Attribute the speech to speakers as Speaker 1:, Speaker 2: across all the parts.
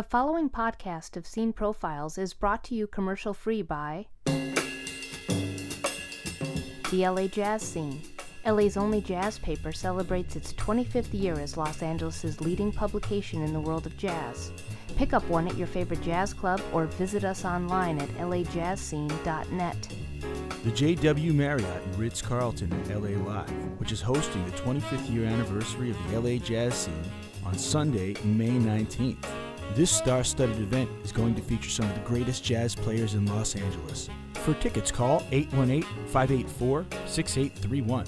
Speaker 1: The following podcast of Scene Profiles is brought to you commercial free by the LA Jazz Scene. LA's only jazz paper celebrates its 25th year as Los Angeles' leading publication in the world of jazz. Pick up one at your favorite jazz club or visit us online at lajazzscene.net.
Speaker 2: The JW Marriott in Ritz Carlton in LA Live, which is hosting the 25th year anniversary of the LA Jazz Scene on Sunday, May 19th. This star studded event is going to feature some of the greatest jazz players in Los Angeles. For tickets, call 818 584 6831.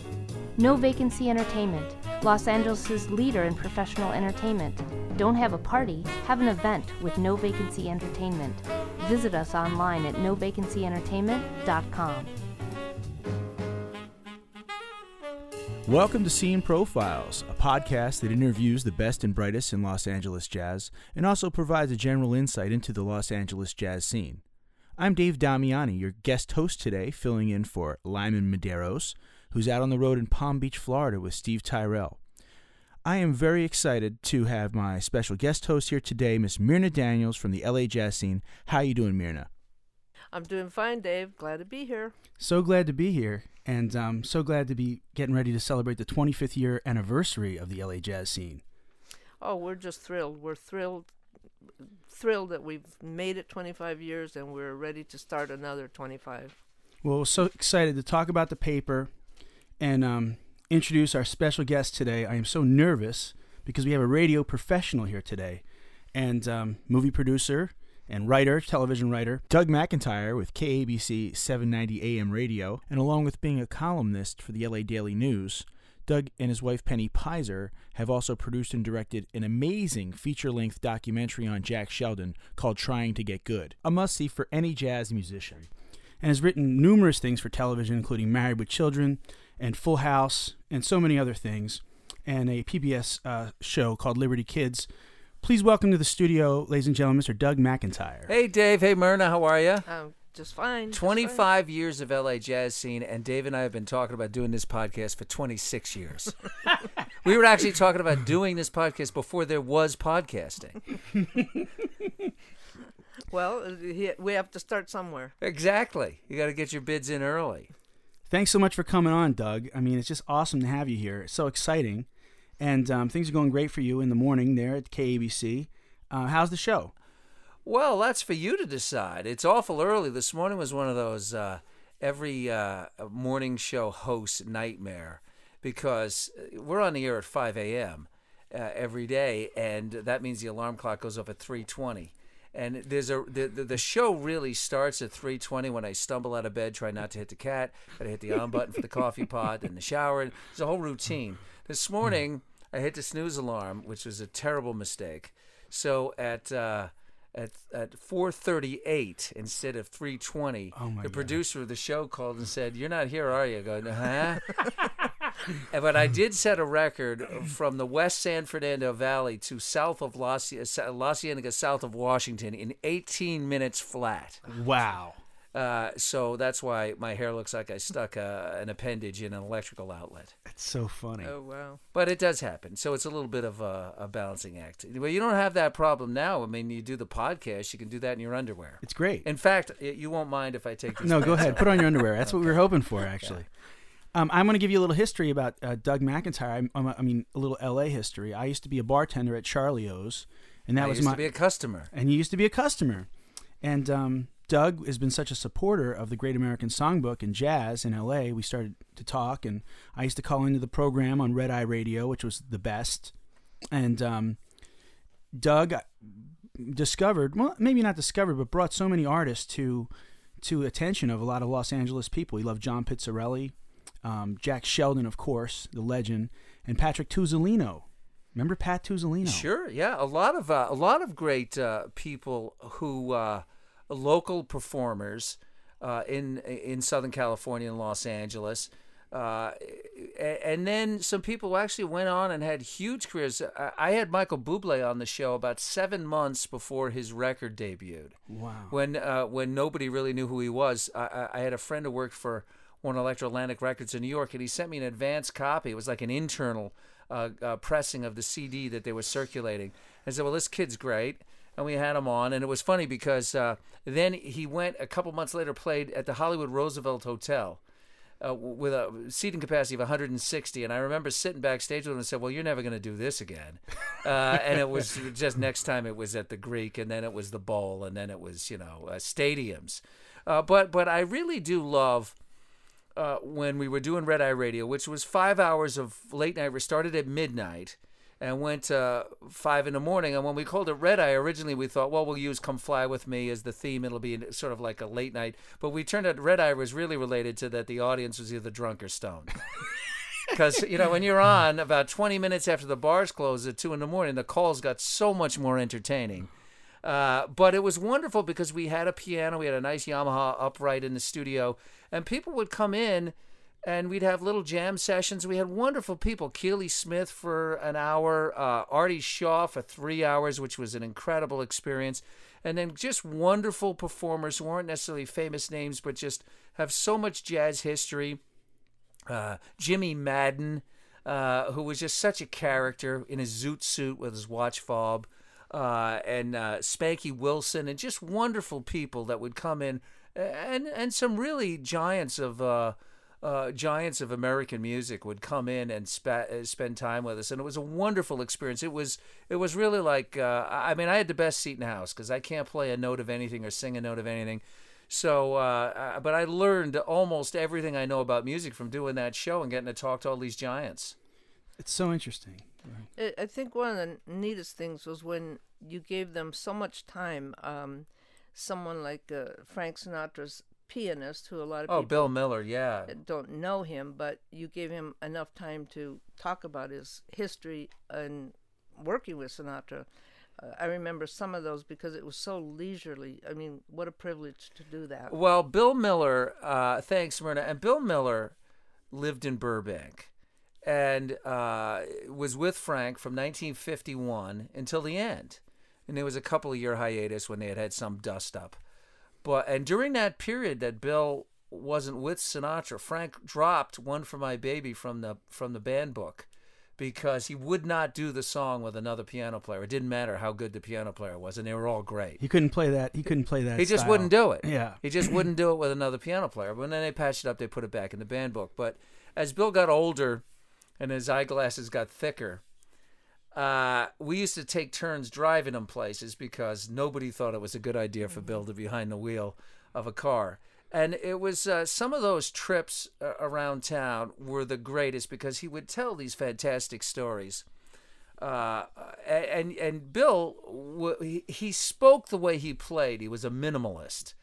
Speaker 1: No Vacancy Entertainment, Los Angeles' leader in professional entertainment. Don't have a party, have an event with No Vacancy Entertainment. Visit us online at novacancyentertainment.com.
Speaker 2: Welcome to Scene Profiles, a podcast that interviews the best and brightest in Los Angeles jazz and also provides a general insight into the Los Angeles jazz scene. I'm Dave Damiani, your guest host today, filling in for Lyman Medeiros, who's out on the road in Palm Beach, Florida with Steve Tyrell. I am very excited to have my special guest host here today, Miss Myrna Daniels from the LA Jazz Scene. How you doing, Myrna?
Speaker 3: I'm doing fine, Dave. Glad to be here.
Speaker 4: So glad to be here, and um, so glad to be getting ready to celebrate the 25th year anniversary of the LA Jazz Scene.
Speaker 3: Oh, we're just thrilled. We're thrilled, thrilled that we've made it 25 years and we're ready to start another 25.
Speaker 4: Well, we're so excited to talk about the paper and um, introduce our special guest today. I am so nervous because we have a radio professional here today, and um, movie producer and writer, television writer, Doug McIntyre with KABC 790 AM radio, and along with being a columnist for the LA Daily News, Doug and his wife Penny Peiser have also produced and directed an amazing feature length documentary on Jack Sheldon called Trying to Get Good, a must see for any jazz musician, and has written numerous things for television, including Married with Children and Full House and so many other things, and a PBS uh, show called Liberty Kids. Please welcome to the studio, ladies and gentlemen, Mr. Doug McIntyre.
Speaker 5: Hey, Dave. Hey, Myrna. How are you?
Speaker 3: Um, just fine. just
Speaker 5: 25 years of LA jazz scene, and Dave and I have been talking about doing this podcast for 26 years. we were actually talking about doing this podcast before there was podcasting.
Speaker 3: fine. Well, uh, he- we have to start somewhere.
Speaker 5: Exactly. You got to get your bids in early.
Speaker 4: Thanks so much for coming on, Doug. I mean, it's just awesome to have you here. It's so exciting. And um, things are going great for you in the morning there at KABC. Uh, how's the show?
Speaker 5: Well, that's for you to decide. It's awful early. This morning was one of those uh, every uh, morning show host nightmare because uh, we're on the air at 5 a.m. Uh, every day, and that means the alarm clock goes off at 3:20. And there's a the, the, show really starts at 3:20 when I stumble out of bed, try not to hit the cat, gotta hit the on button for the coffee pot, and the shower. It's a whole routine. This morning I hit the snooze alarm, which was a terrible mistake. So at uh, at at 4:38 instead of 3:20,
Speaker 4: Oh,
Speaker 5: the
Speaker 4: God.
Speaker 5: producer of the show called and said, "You're not here, are you?" I go, huh? And- but I did set a record from the West San Fernando Valley to south of Ci- La Cienega, south of Washington, in 18 minutes flat.
Speaker 4: Wow.
Speaker 5: Uh, so that's why my hair looks like I stuck uh, an appendage in an electrical outlet.
Speaker 4: It's so funny.
Speaker 3: Oh, wow.
Speaker 5: But it does happen. So it's a little bit of a, a balancing act. Well, you don't have that problem now. I mean, you do the podcast, you can do that in your underwear.
Speaker 4: It's great.
Speaker 5: In fact, y- you won't mind if I take these.
Speaker 4: No, go ahead.
Speaker 5: off.
Speaker 4: Put on your underwear. That's what we were hoping for, actually. Um, I'm going to give you a little history about uh, Doug McIntyre. I, I mean, a little LA history. I used to be a bartender at Charlie O's, and that
Speaker 5: I
Speaker 4: was
Speaker 5: used
Speaker 4: my.
Speaker 5: to be a customer.
Speaker 4: and he used to be a customer. And um, Doug has been such a supporter of the Great American Songbook and jazz in LA. We started to talk, and I used to call into the program on Red Eye Radio, which was the best. And um, Doug discovered, well, maybe not discovered, but brought so many artists to to attention of a lot of Los Angeles people. He loved John Pizzarelli, um, Jack Sheldon, of course, the legend, and Patrick Tuzolino. Remember Pat Tuzolino?
Speaker 5: Sure, yeah, a lot of uh, a lot of great uh, people who uh, local performers uh, in in Southern California and Los Angeles. Uh, and then some people who actually went on and had huge careers. I- had Michael Bublé on the show about seven months before his record debuted.
Speaker 4: Wow.
Speaker 5: when uh, when nobody really knew who he was. I, I I had a friend who worked for one Electro Atlantic Records in New York, and he sent me an advance copy. It was like an internal uh, uh, pressing of the CD that they were circulating. I said, "Well, this kid's great." And we had him on, and it was funny because uh, then he went a couple months later, played at the Hollywood Roosevelt Hotel. Uh, with a seating capacity of 160, and I remember sitting backstage with him and said, "Well, you're never going to do this again." Uh, and it was just next time it was at the Greek, and then it was the Bowl, and then it was you know uh, stadiums. Uh, but but I really do love uh, when we were doing Red Eye Radio, which was five hours of late night. We started at midnight and went uh, five in the morning. And when we called it Red Eye, originally we thought, well, we'll use "Come Fly with Me" as the theme. It'll be sort of like a late night. But we turned out Red Eye was really related to that the audience was either drunk or stoned. Because you know when you're on about 20 minutes after the bars close at two in the morning, the calls got so much more entertaining. Uh, but it was wonderful because we had a piano, we had a nice Yamaha upright in the studio, and people would come in and we'd have little jam sessions. We had wonderful people. Keely Smith for an hour, uh, Artie Shaw for three hours, which was an incredible experience. And then just wonderful performers who weren't necessarily famous names, but just have so much jazz history. Uh, Jimmy Madden, uh, who was just such a character in his zoot suit with his watch fob uh, and uh, Spanky Wilson, and just wonderful people that would come in, and and some really giants of uh, giants of American music would come in and spa- uh, spend time with us, and it was a wonderful experience. It was it was really like uh, I mean I had the best seat in the house because I can't play a note of anything or sing a note of anything. So, uh, but I learned almost everything I know about music from doing that show and getting to talk to all these giants.
Speaker 4: It's so interesting.
Speaker 3: I, I think one of the neatest things was when you gave them so much time. Um, someone like uh, Frank Sinatra's pianist, who a lot of
Speaker 5: oh,
Speaker 3: people
Speaker 5: Bill Miller, yeah,
Speaker 3: don't know him, but you gave him enough time to talk about his history and working with Sinatra. Uh, I remember some of those because it was so leisurely. I mean, what a privilege to do that.
Speaker 5: Well, Bill Miller, uh, thanks, Myrna. And Bill Miller lived in Burbank and uh, was with Frank from 1951 until the end. And there was a couple of year hiatus when they had had some dust up. But and during that period that Bill wasn't with Sinatra, Frank dropped "One for My Baby" from the from the band book because he would not do the song with another piano player. It didn't matter how good the piano player was, and they were all great.
Speaker 4: He couldn't play that. He couldn't play that.
Speaker 5: He just
Speaker 4: style.
Speaker 5: wouldn't do it.
Speaker 4: Yeah.
Speaker 5: He just wouldn't do it with another piano player. But then they patched it up. They put it back in the band book. But as Bill got older and his eyeglasses got thicker, uh, we used to take turns driving him places because nobody thought it was a good idea for Bill to be behind the wheel of a car. And it was uh, some of those trips uh, around town were the greatest because he would tell these fantastic stories. Uh, and and Bill, he spoke the way he played. He was a minimalist.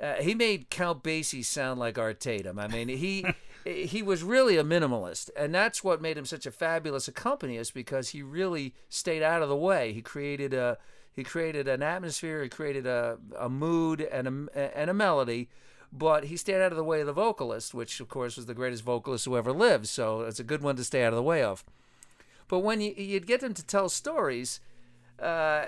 Speaker 5: Uh, he made Count Basie sound like Art Tatum. I mean, he he was really a minimalist, and that's what made him such a fabulous accompanist because he really stayed out of the way. He created a he created an atmosphere, he created a, a mood and a and a melody, but he stayed out of the way of the vocalist, which of course was the greatest vocalist who ever lived. So it's a good one to stay out of the way of. But when you, you'd get him to tell stories, uh,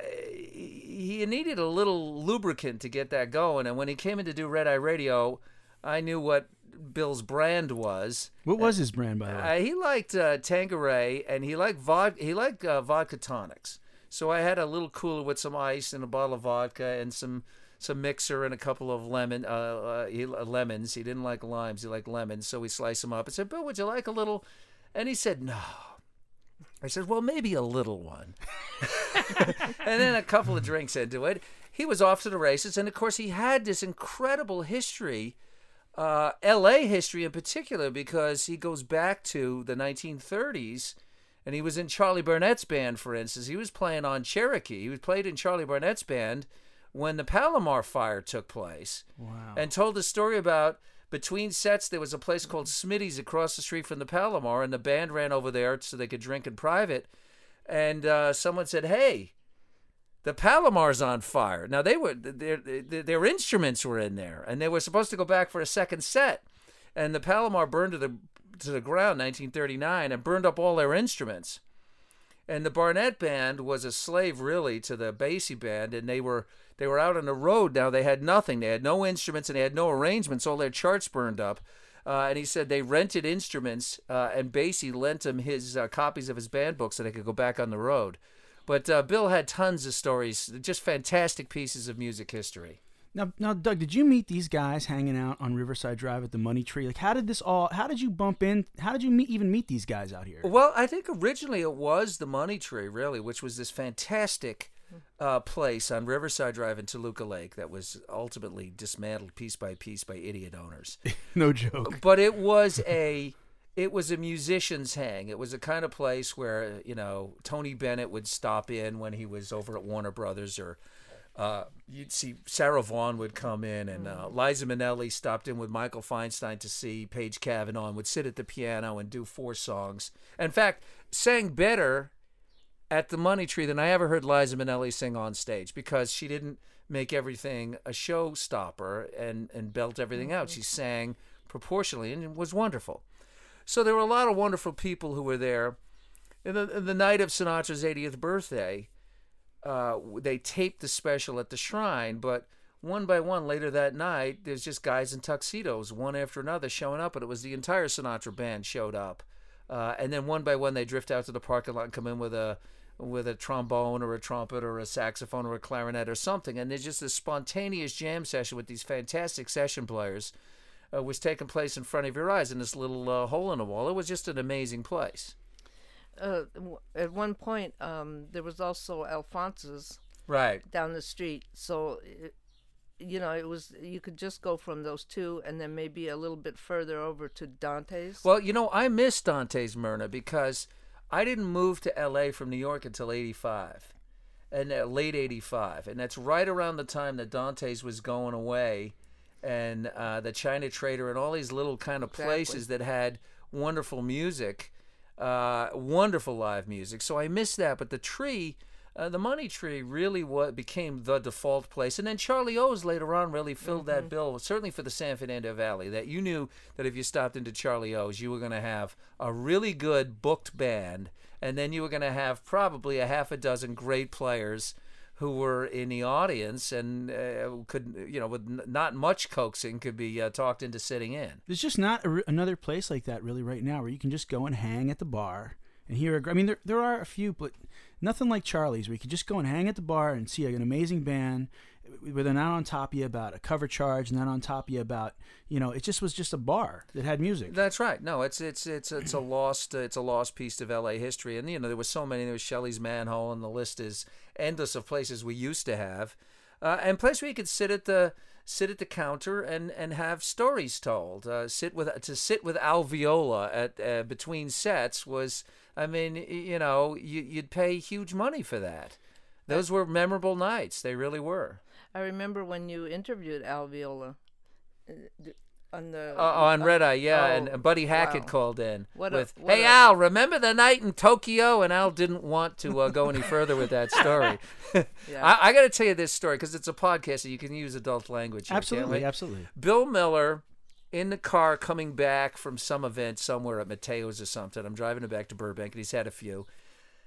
Speaker 5: he needed a little lubricant to get that going. And when he came in to do Red Eye Radio, I knew what Bill's brand was.
Speaker 4: What was his brand, by the way?
Speaker 5: Uh, he liked uh, Tanqueray and he liked vodka. He liked uh, vodka tonics. So I had a little cooler with some ice and a bottle of vodka and some some mixer and a couple of lemon uh, uh, he, uh, lemons. He didn't like limes. He liked lemons. So we sliced them up. I said, Bill, would you like a little? And he said, No. I said, Well, maybe a little one. and then a couple of drinks into it, he was off to the races. And of course, he had this incredible history uh, LA history in particular because he goes back to the 1930s and he was in Charlie Barnet's band, for instance. He was playing on Cherokee. He was played in Charlie Barnet's band when the Palomar fire took place.
Speaker 4: Wow.
Speaker 5: And told a story about between sets there was a place called Smitty's across the street from the Palomar, and the band ran over there so they could drink in private. And uh, someone said, "Hey, the Palomar's on fire. Now they were their their instruments were in there, and they were supposed to go back for a second set, and the Palomar burned to the to the ground 1939 and burned up all their instruments. And the Barnet band was a slave really to the Basie band, and they were they were out on the road now. They had nothing. They had no instruments and they had no arrangements. All their charts burned up. Uh, and he said they rented instruments, uh, and Basie lent him his uh, copies of his band book so they could go back on the road. But uh, Bill had tons of stories, just fantastic pieces of music history.
Speaker 4: Now, now, Doug, did you meet these guys hanging out on Riverside Drive at the Money Tree? Like, how did this all? How did you bump in? How did you meet, even meet these guys out here?
Speaker 5: Well, I think originally it was the Money Tree, really, which was this fantastic uh, place on Riverside Drive in Toluca Lake that was ultimately dismantled piece by piece by idiot owners.
Speaker 4: no joke.
Speaker 5: But it was a it was a musician's hang. It was a kind of place where you know Tony Bennett would stop in when he was over at Warner Brothers, or uh, you'd see Sarah Vaughan would come in, and uh, Liza Minnelli stopped in with Michael Feinstein to see Page Cavanaugh, and would sit at the piano and do four songs. In fact, sang better at the Money Tree than I ever heard Liza Minnelli sing on stage because she didn't make everything a showstopper and and belt everything out. She sang proportionally and it was wonderful. So there were a lot of wonderful people who were there. In the, the night of Sinatra's 80th birthday, uh, they taped the special at the shrine, but one by one later that night, there's just guys in tuxedos, one after another, showing up, and it was the entire Sinatra band showed up. Uh, and then one by one, they drift out to the parking lot and come in with a with a trombone or a trumpet or a saxophone or a clarinet or something. And there's just this spontaneous jam session with these fantastic session players uh, was taking place in front of your eyes in this little uh, hole in the wall. It was just an amazing place.
Speaker 3: Uh, at one point, um, there was also Alphonse's
Speaker 5: Right.
Speaker 3: down the street. So, it, you know, it was you could just go from those two, and then maybe a little bit further over to Dante's.
Speaker 5: Well, you know, I miss Dante's Myrna because I didn't move to L.A. from New York until '85, and uh, late '85, and that's right around the time that Dante's was going away, and uh, the China Trader and all these little kind of
Speaker 3: Exactly.
Speaker 5: places that had wonderful music, uh, wonderful live music. So I miss that, but the tree. Uh, the money tree really what became the default place, and then Charlie O's later on really filled that bill. Certainly for the San Fernando Valley, that you knew that if you stopped into Charlie O's, you were going to have a really good booked band, and then you were going to have probably a half a dozen great players who were in the audience and uh, could, you know, with n- not much coaxing, could be uh, talked into sitting in.
Speaker 4: There's just not a, another place like that really right now where you can just go and hang at the bar and hear. A, gr- I mean, there there are a few, but nothing like Charlie's where you can just go and hang at the bar and see an amazing band where they're not on top of you about a cover charge, and not on top of you about you know. It just was just a bar that had music.
Speaker 5: That's right. No, it's it's it's it's a lost uh, it's a lost piece of L.A. history, and you know there was so many. There was Shelly's Manne-Hole, and the list is endless of places we used to have, uh, and place where you could sit at the sit at the counter and and have stories told. Uh, sit with to sit with Al Viola at uh, between sets was. I mean, you know, you, you'd pay huge money for that. Those were memorable nights. They really were.
Speaker 3: I remember when you interviewed Al Viola uh, on the
Speaker 5: Uh, on Red Eye, yeah,
Speaker 3: oh,
Speaker 5: and Buddy Hackett
Speaker 3: wow.
Speaker 5: called in
Speaker 3: What a-
Speaker 5: with,
Speaker 3: what
Speaker 5: "Hey
Speaker 3: a-
Speaker 5: Al, remember the night in Tokyo?" And Al didn't want to uh, go any further with that story.
Speaker 3: Yeah.
Speaker 5: I, I got to tell you this story because it's a podcast, so you can use adult language. here,
Speaker 4: absolutely, absolutely.
Speaker 5: Bill Miller in the car coming back from some event somewhere at Matteo's or something. I'm driving him back to Burbank, and he's had a few.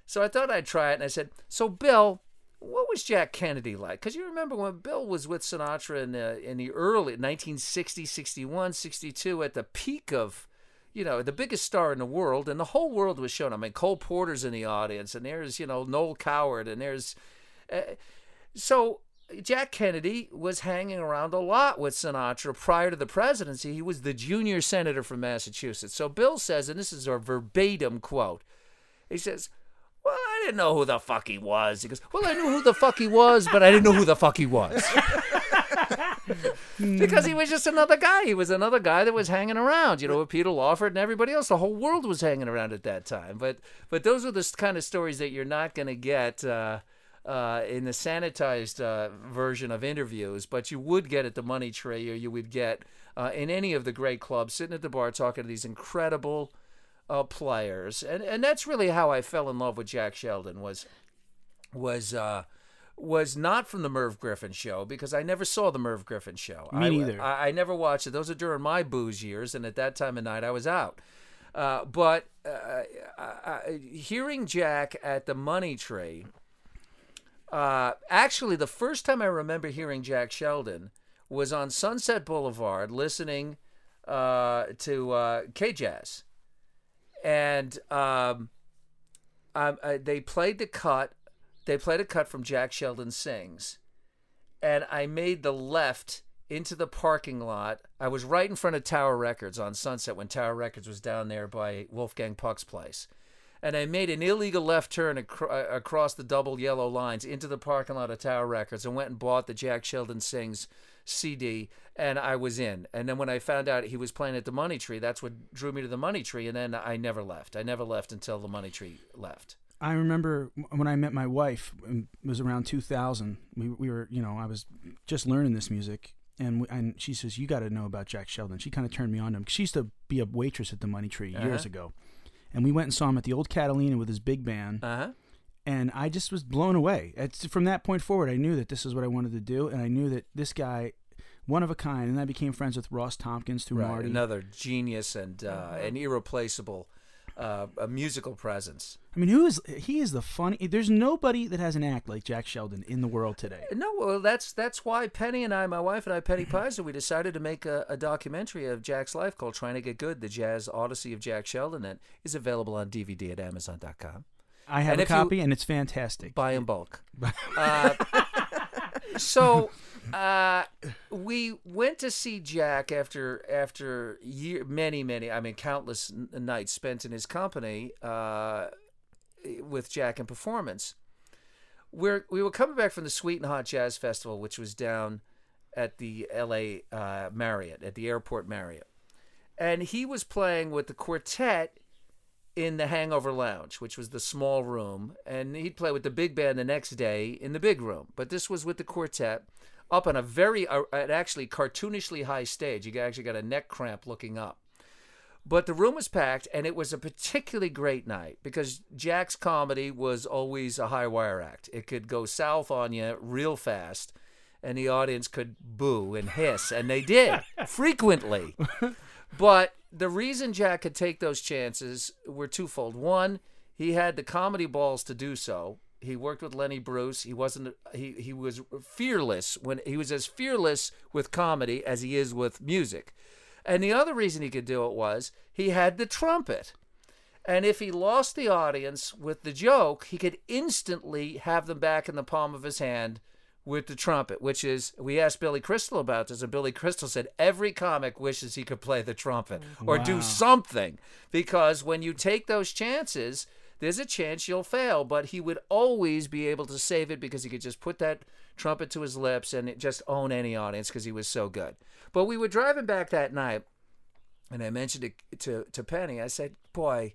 Speaker 5: So I thought I'd try it, and I said, "So Bill." What was Jack Kennedy like? Because you remember when Bill was with Sinatra in the, in the early 1960, 61, 62, at the peak of, you know, the biggest star in the world, and the whole world was shown. I mean, Cole Porter's in the audience, and there's, you know, Noel Coward, and there's. Uh, so Jack Kennedy was hanging around a lot with Sinatra prior to the presidency. He was the junior senator from Massachusetts. So Bill says, and this is a verbatim quote. He says, "Well, I didn't know who the fuck he was." He goes, "Well, I knew who the fuck he was, but I didn't know who the fuck he was." because he was just another guy. He was another guy that was hanging around, you know, with Peter Lawford and everybody else. The whole world was hanging around at that time. But but those are the kind of stories that you're not going to get uh, uh, in the sanitized uh, version of interviews, but you would get at the Money Tree, or you would get uh, in any of the great clubs, sitting at the bar talking to these incredible uh, players, and and that's really how I fell in love with Jack Sheldon was was uh, was not from the Merv Griffin show because I never saw the Merv Griffin show.
Speaker 4: Me
Speaker 5: I,
Speaker 4: neither.
Speaker 5: I, I never watched it. Those are during my booze years, and at that time of night I was out. Uh, but uh, I, hearing Jack at the Money Tree, uh, actually, the first time I remember hearing Jack Sheldon was on Sunset Boulevard, listening uh, to uh, K Jazz, and um, um, uh, they played the cut they played a cut from Jack Sheldon Sings, and I made the left into the parking lot. I was right in front of Tower Records on Sunset when Tower Records was down there by Wolfgang Puck's place. And I made an illegal left turn ac- uh, across the double yellow lines into the parking lot of Tower Records and went and bought the Jack Sheldon Sings CD, and I was in. And then when I found out he was playing at the Money Tree, that's what drew me to the Money Tree. And then I never left. I never left until the Money Tree left.
Speaker 4: I remember when I met my wife. It was around 2000. We we were, you know, I was just learning this music, and we, and she says, "You got to know about Jack Sheldon." She kind of turned me on to him. She used to be a waitress at the Money Tree years
Speaker 5: Uh-huh.
Speaker 4: ago, and we went and saw him at the old Catalina with his big band.
Speaker 5: Uh huh.
Speaker 4: and I just was blown away. It's from that point forward, I knew that this is what I wanted to do, and I knew that this guy, one of a kind, and I became friends with Ross Tompkins through
Speaker 5: Right.
Speaker 4: Marty.
Speaker 5: Another genius and uh, an irreplaceable uh, a musical presence.
Speaker 4: I mean, who is he? Is the funny? There's nobody that has an act like Jack Sheldon in the world today.
Speaker 5: No, well, that's that's why Penny and I, my wife and I, Penny Peiser, we decided to make a, a documentary of Jack's life called "Trying to Get Good: The Jazz Odyssey of Jack Sheldon." That is available on DVD at Amazon.com.
Speaker 4: I have
Speaker 5: And
Speaker 4: a
Speaker 5: if you-
Speaker 4: copy, and it's fantastic.
Speaker 5: Buy in bulk. uh, so uh, we went to see Jack after after year, many many I mean countless n- nights spent in his company uh, with Jack in performance. We're we were coming back from the Sweet and Hot Jazz Festival, which was down at the L.A. Uh, Marriott at the airport Marriott, and he was playing with the quartet in the Hangover Lounge, which was the small room, and he'd play with the big band the next day in the big room. But this was with the quartet up on a very, uh, an actually cartoonishly high stage. You actually got a neck cramp looking up. But the room was packed, and it was a particularly great night because Jack's comedy was always a high wire act. It could go south on you real fast, and the audience could boo and hiss, and they did frequently. But the reason Jack could take those chances were twofold. One, he had the comedy balls to do so. He worked with Lenny Bruce. He wasn't he he was fearless when he was as fearless with comedy as he is with music. And the other reason he could do it was he had the trumpet. And if he lost the audience with the joke, he could instantly have them back in the palm of his hand with the trumpet, which is, we asked Billy Crystal about this, and Billy Crystal said every comic wishes he could play the trumpet or
Speaker 4: Wow.
Speaker 5: do something. Because when you take those chances, there's a chance you'll fail, but he would always be able to save it because he could just put that trumpet to his lips and just own any audience because he was so good. But we were driving back that night, and I mentioned it to, to Penny. I said, Boy,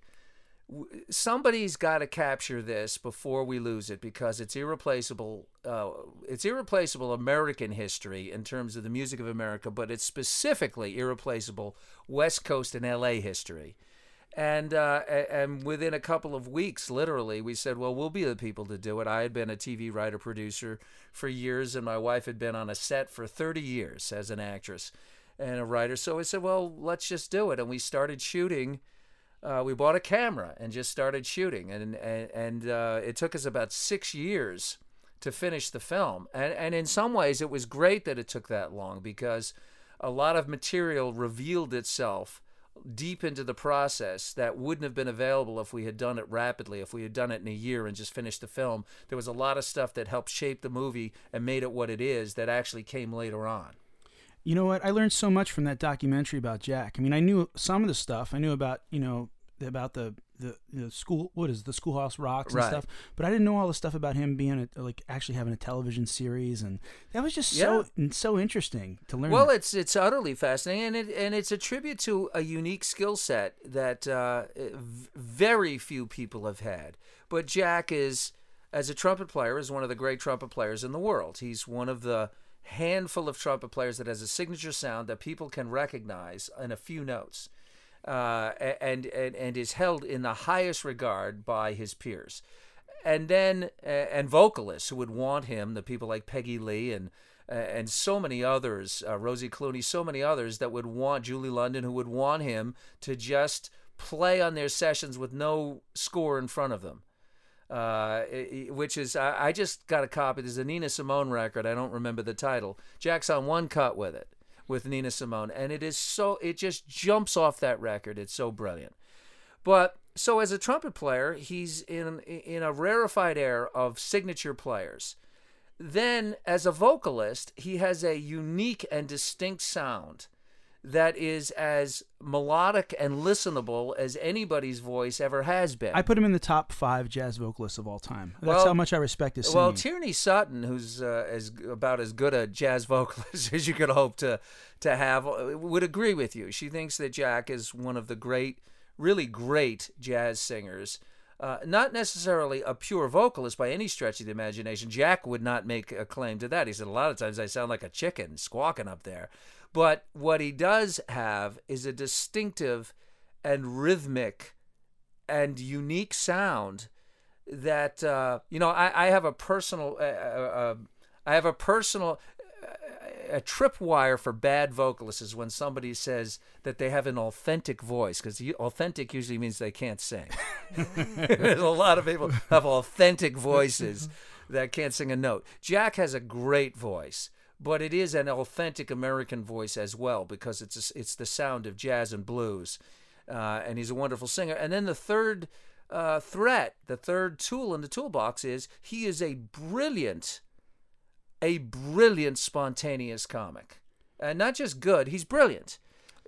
Speaker 5: somebody's got to capture this before we lose it because it's irreplaceable. Uh, it's irreplaceable American history in terms of the music of America, but it's specifically irreplaceable West Coast and L.A. history. And uh, and within a couple of weeks, literally, we said, "Well, we'll be the people to do it." I had been a TV writer producer for years, and my wife had been on a set for 30 years as an actress and a writer. So we said, "Well, let's just do it." And we started shooting uh, we bought a camera and just started shooting, and and, and uh, it took us about six years to finish the film. And and in some ways, it was great that it took that long because a lot of material revealed itself deep into the process that wouldn't have been available if we had done it rapidly if we had done it in a year and just finished the film there was a lot of stuff that helped shape the movie and made it what it is that actually came later on
Speaker 4: You know what? I learned so much from that documentary about Jack. I mean, I knew some of the stuff. I knew about you know about the the, the school what is the schoolhouse rocks and
Speaker 5: Right.
Speaker 4: stuff, but I didn't know all the stuff about him being a, like actually having a television series, and that was just so so interesting to learn.
Speaker 5: Well, it's it's utterly fascinating, and it and it's a tribute to a unique skill set that uh, very few people have had. But Jack is, as a trumpet player, is one of the great trumpet players in the world. He's one of the handful of trumpet players that has a signature sound that people can recognize in a few notes. Uh, and, and and is held in the highest regard by his peers and then uh, and vocalists who would want him, the people like Peggy Lee and uh, and so many others, uh, Rosie Clooney, so many others that would want Julie London, who would want him to just play on their sessions with no score in front of them. Uh, which is I, I just got a copy. There's a Nina Simone record. I don't remember the title. Jack's on one cut with it with Nina Simone, and it is so it just jumps off that record. It's so brilliant. But so as a trumpet player, he's in in a rarefied air of signature players. Then, as a vocalist, he has a unique and distinct sound that is as melodic and listenable as anybody's voice ever has been.
Speaker 4: I put him in the top five jazz vocalists of all time. That's
Speaker 5: Well-
Speaker 4: how much I respect his singing.
Speaker 5: Well, Tierney Sutton, who's uh, as about as good a jazz vocalist as you could hope to to have, uh, would agree with you. She thinks that Jack is one of the great, really great jazz singers. Uh, not necessarily a pure vocalist by any stretch of the imagination. Jack would not make a claim to that. He said a lot of times I sound like a chicken squawking up there. But what he does have is a distinctive and rhythmic and unique sound that uh, you know I, I have a personal uh, uh, uh, I have a personal a tripwire for bad vocalists is when somebody says that they have an authentic voice because authentic usually means they can't sing. A lot of people have authentic voices that can't sing a note. Jack has a great voice, but it is an authentic American voice as well because it's it's the sound of jazz and blues, uh, and he's a wonderful singer. And then the third uh, threat, the third tool in the toolbox is he is a brilliant, a brilliant spontaneous comic, and not just good. He's brilliant.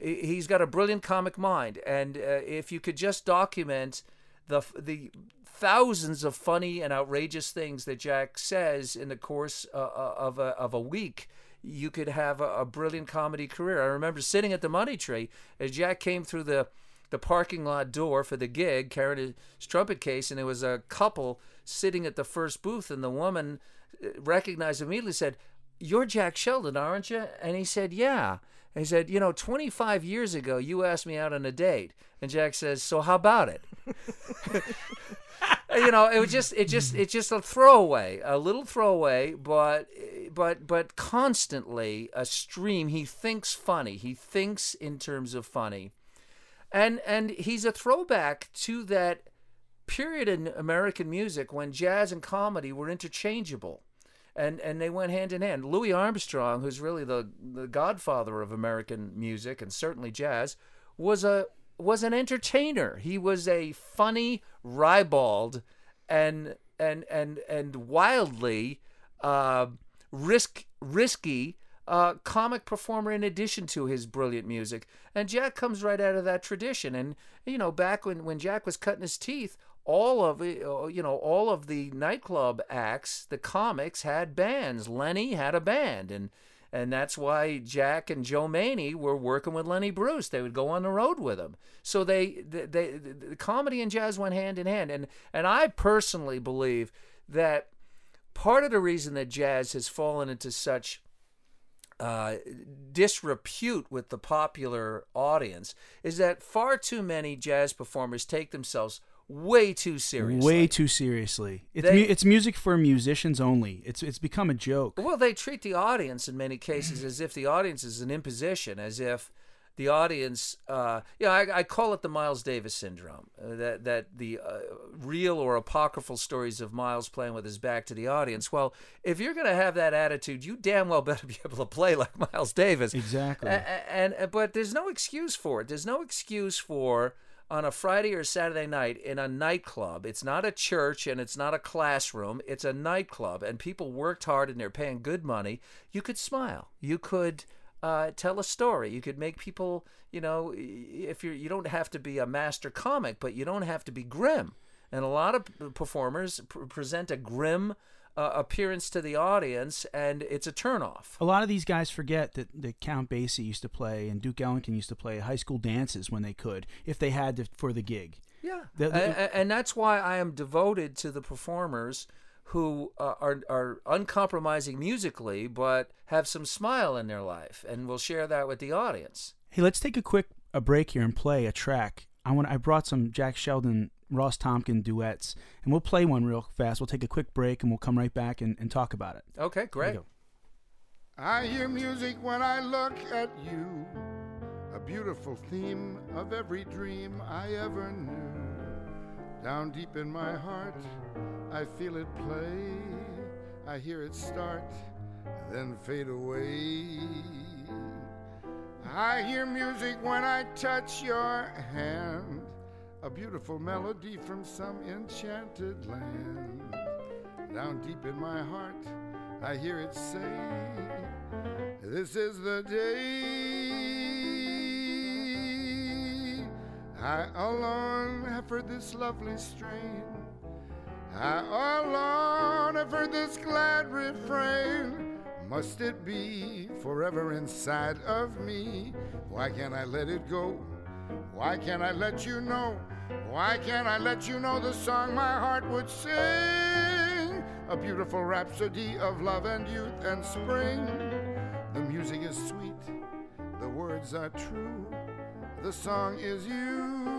Speaker 5: He- He's got a brilliant comic mind, and uh, if you could just document the the thousands of funny and outrageous things that Jack says in the course uh, uh, of a of a week, you could have a, a brilliant comedy career. I remember sitting at the Money Tree as Jack came through the the parking lot door for the gig, carrying his trumpet case, and there was a couple sitting at the first booth, and the woman uh, recognized immediately, said, "You're Jack Sheldon, aren't you?" And he said, "Yeah." He said, "You know, 25 years ago, you asked me out on a date." And Jack says, "So how about it?" you know, it was just, it just, it's just a throwaway, a little throwaway, but, but, but constantly a stream. He thinks funny. He thinks in terms of funny, and and he's a throwback to that period in American music when jazz and comedy were interchangeable. And, and they went hand in hand. Louis Armstrong, who's really the, the godfather of American music and certainly jazz, was a was an entertainer. He was a funny, ribald, and and and and wildly uh, risk risky uh, comic performer in addition to his brilliant music. And Jack comes right out of that tradition. And you know, back when when Jack was cutting his teeth, all of uh, you know all of the nightclub acts, the comics had bands. Lenny had a band, and and that's why Jack and Joe Maini were working with Lenny Bruce. They would go on the road with him. So they, they, they the comedy and jazz went hand in hand. And and I personally believe that part of the reason that jazz has fallen into such uh, disrepute with the popular audience is that far too many jazz performers take themselves way too seriously.
Speaker 4: Way too seriously. It's
Speaker 5: They-
Speaker 4: mu- it's music for musicians only. It's it's become a joke.
Speaker 5: Well, they treat the audience in many cases as if the audience is an imposition, as if the audience, uh, yeah, I, I call it the Miles Davis syndrome. Uh, that that the uh, real or apocryphal stories of Miles playing with his back to the audience. Well, if you're going to have that attitude, you damn well better be able to play like Miles Davis.
Speaker 4: Exactly.
Speaker 5: And, and but there's no excuse for it. There's no excuse for on a Friday or Saturday night in a nightclub. It's not a church and it's not a classroom. It's a nightclub, and people worked hard and they're paying good money. You could smile. You could uh, tell a story. You could make people. You know, if you're you don't have to be a master comic, but you don't have to be grim. And a lot of performers pr- present a grim uh, appearance to the audience, and it's a turnoff.
Speaker 4: A lot of these guys forget that, that Count Basie used to play and Duke Ellington used to play high school dances when they could, if they had to for the gig.
Speaker 5: Yeah,
Speaker 4: The- the-
Speaker 5: A- a- and that's why I am devoted to the performers who uh, are are uncompromising musically, but have some smile in their life, and we'll share that with the audience.
Speaker 4: Hey, let's take a quick a break here and play a track. I want I brought some Jack Sheldon Ross Tompkins duets, and we'll play one real fast. We'll take a quick break and we'll come right back and, and talk about it.
Speaker 5: Okay, great.
Speaker 6: I hear music when I look at you, a beautiful theme of every dream I ever knew. Down deep in my heart, I feel it play. I hear it start, then fade away. I hear music when I touch your hand. A beautiful melody from some enchanted land. Down deep in my heart, I hear it say, This is the day. I alone have heard this lovely strain. I alone have heard this glad refrain. Must it be forever inside of me? Why can't I let it go? Why can't I let you know? Why can't I let you know the song my heart would sing? A beautiful rhapsody of love and youth and spring. The music is sweet, the words are true, the song is you.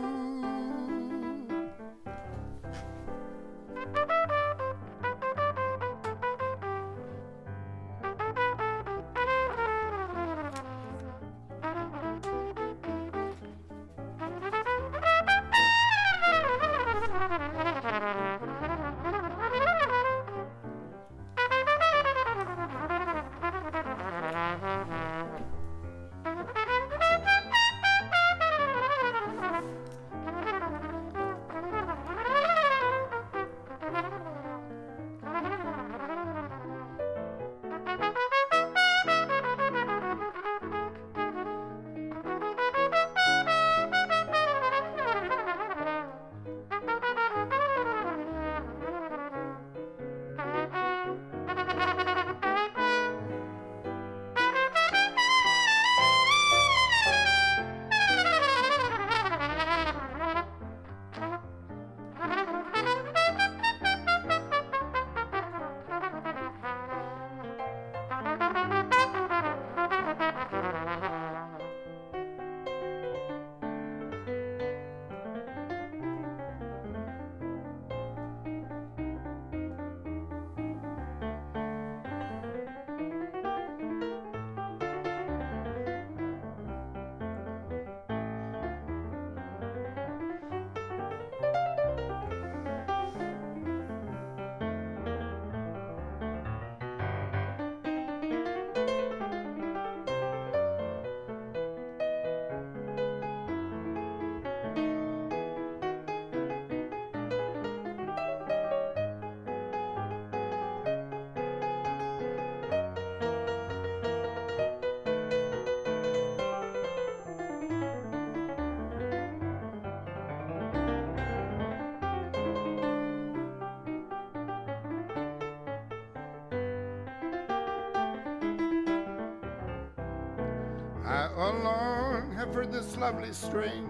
Speaker 6: Alone have heard this lovely strain.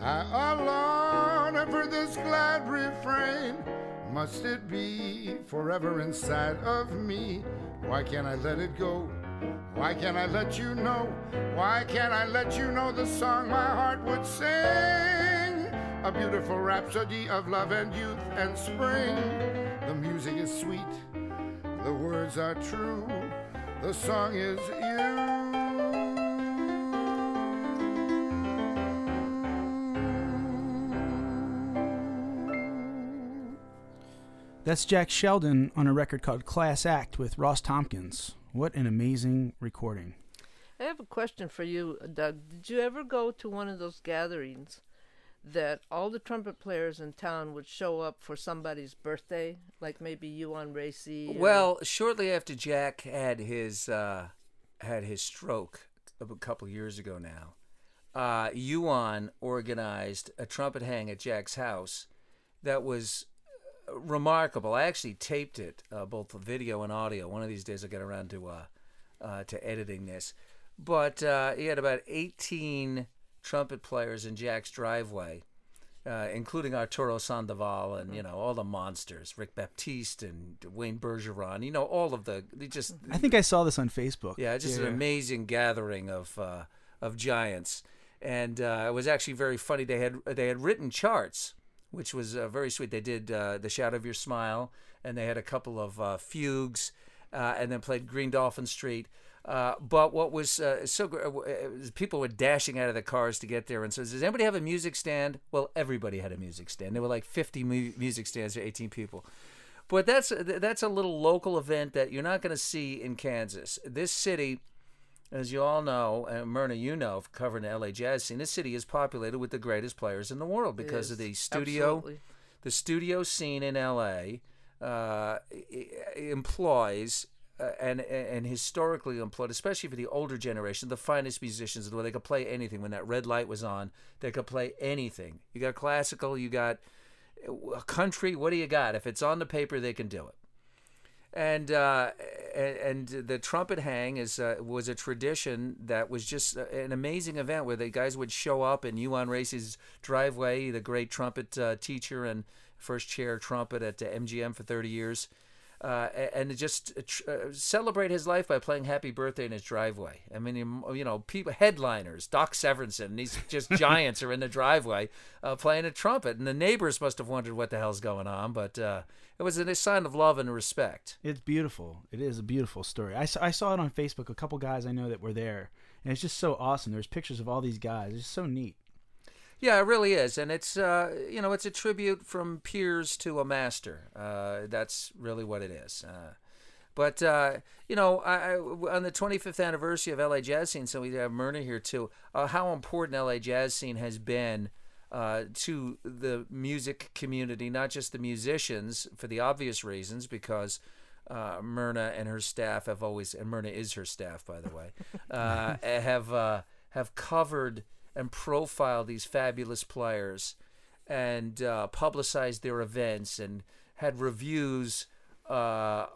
Speaker 6: I alone have heard this glad refrain. Must it be forever inside of me? Why can't I let it go? Why can't I let you know? Why can't I let you know the song my heart would sing? A beautiful rhapsody of love and youth and spring. The music is sweet, the words are true, the song is
Speaker 4: That's Jack Sheldon on a record called Class Act with Ross Tompkins. What an amazing recording.
Speaker 3: I have a question for you, Doug. Did you ever go to one of those gatherings that all the trumpet players in town would show up for somebody's birthday, like maybe Uan Rasey? or-
Speaker 5: Well, shortly after Jack had his uh, had his stroke a couple years ago now, uh, Uan organized a trumpet hang at Jack's house that was remarkable. I actually taped it, uh, both the video and audio. One of these days, I'll get around to uh, uh, to editing this. But uh, he had about 18 trumpet players in Jack's driveway, uh, including Arturo Sandoval and you know all the monsters, Rick Baptist and Wayne Bergeron. You know all of the they just
Speaker 4: I think I saw this on Facebook.
Speaker 5: yeah, just an amazing gathering of uh, of giants, and uh, it was actually very funny. They had they had written charts, which was uh, very sweet. They did uh, the Shadow of Your Smile, and they had a couple of uh, fugues, and then played Green Dolphin Street. Uh, but what was uh, so great, people were dashing out of the cars to get there, and says, "Does anybody have a music stand?" Well, everybody had a music stand. There were like 50 mu- music stands for 18 people. But that's that's a little local event that you're not going to see in Kansas. This city as you all know, and Myrna, you know, covering the LA jazz scene, this city is populated with the greatest players in the world because of the studio,
Speaker 3: Absolutely.
Speaker 5: the studio scene in LA uh, employs. Uh, and and historically employed, especially for the older generation, the finest musicians, the where they could play anything. When that red light was on, they could play anything. You got classical, you got uh, country. What do you got? If it's on the paper, they can do it and uh, and, the trumpet hang is uh, was a tradition that was just an amazing event where the guys would show up in Uan Rasey's driveway, the great trumpet uh, teacher and first chair trumpet at uh, MGM for 30 years. Uh, and just uh, tr- uh, celebrate his life by playing "Happy Birthday" in his driveway. I mean, you you know, people headliners, Doc Severinsen, these just giants are in the driveway uh, playing a trumpet, and the neighbors must have wondered what the hell's going on. But uh, it was a sign of love and respect.
Speaker 4: It's beautiful. It is a beautiful story. I saw, I saw it on Facebook. A couple guys I know that were there, and it's just so awesome. There's pictures of all these guys. It's so neat.
Speaker 5: Yeah, it really is, and it's uh, you know it's a tribute from peers to a master. Uh, that's really what it is. Uh, but uh, you know, I, I, on the 25th anniversary of LA Jazz Scene, so we have Myrna here too. Uh, how important LA Jazz Scene has been uh, to the music community, not just the musicians, for the obvious reasons, because uh, Myrna and her staff have always, and Myrna is her staff, by the way, uh, have uh, have covered and profile these fabulous players and uh, their events and had reviews uh,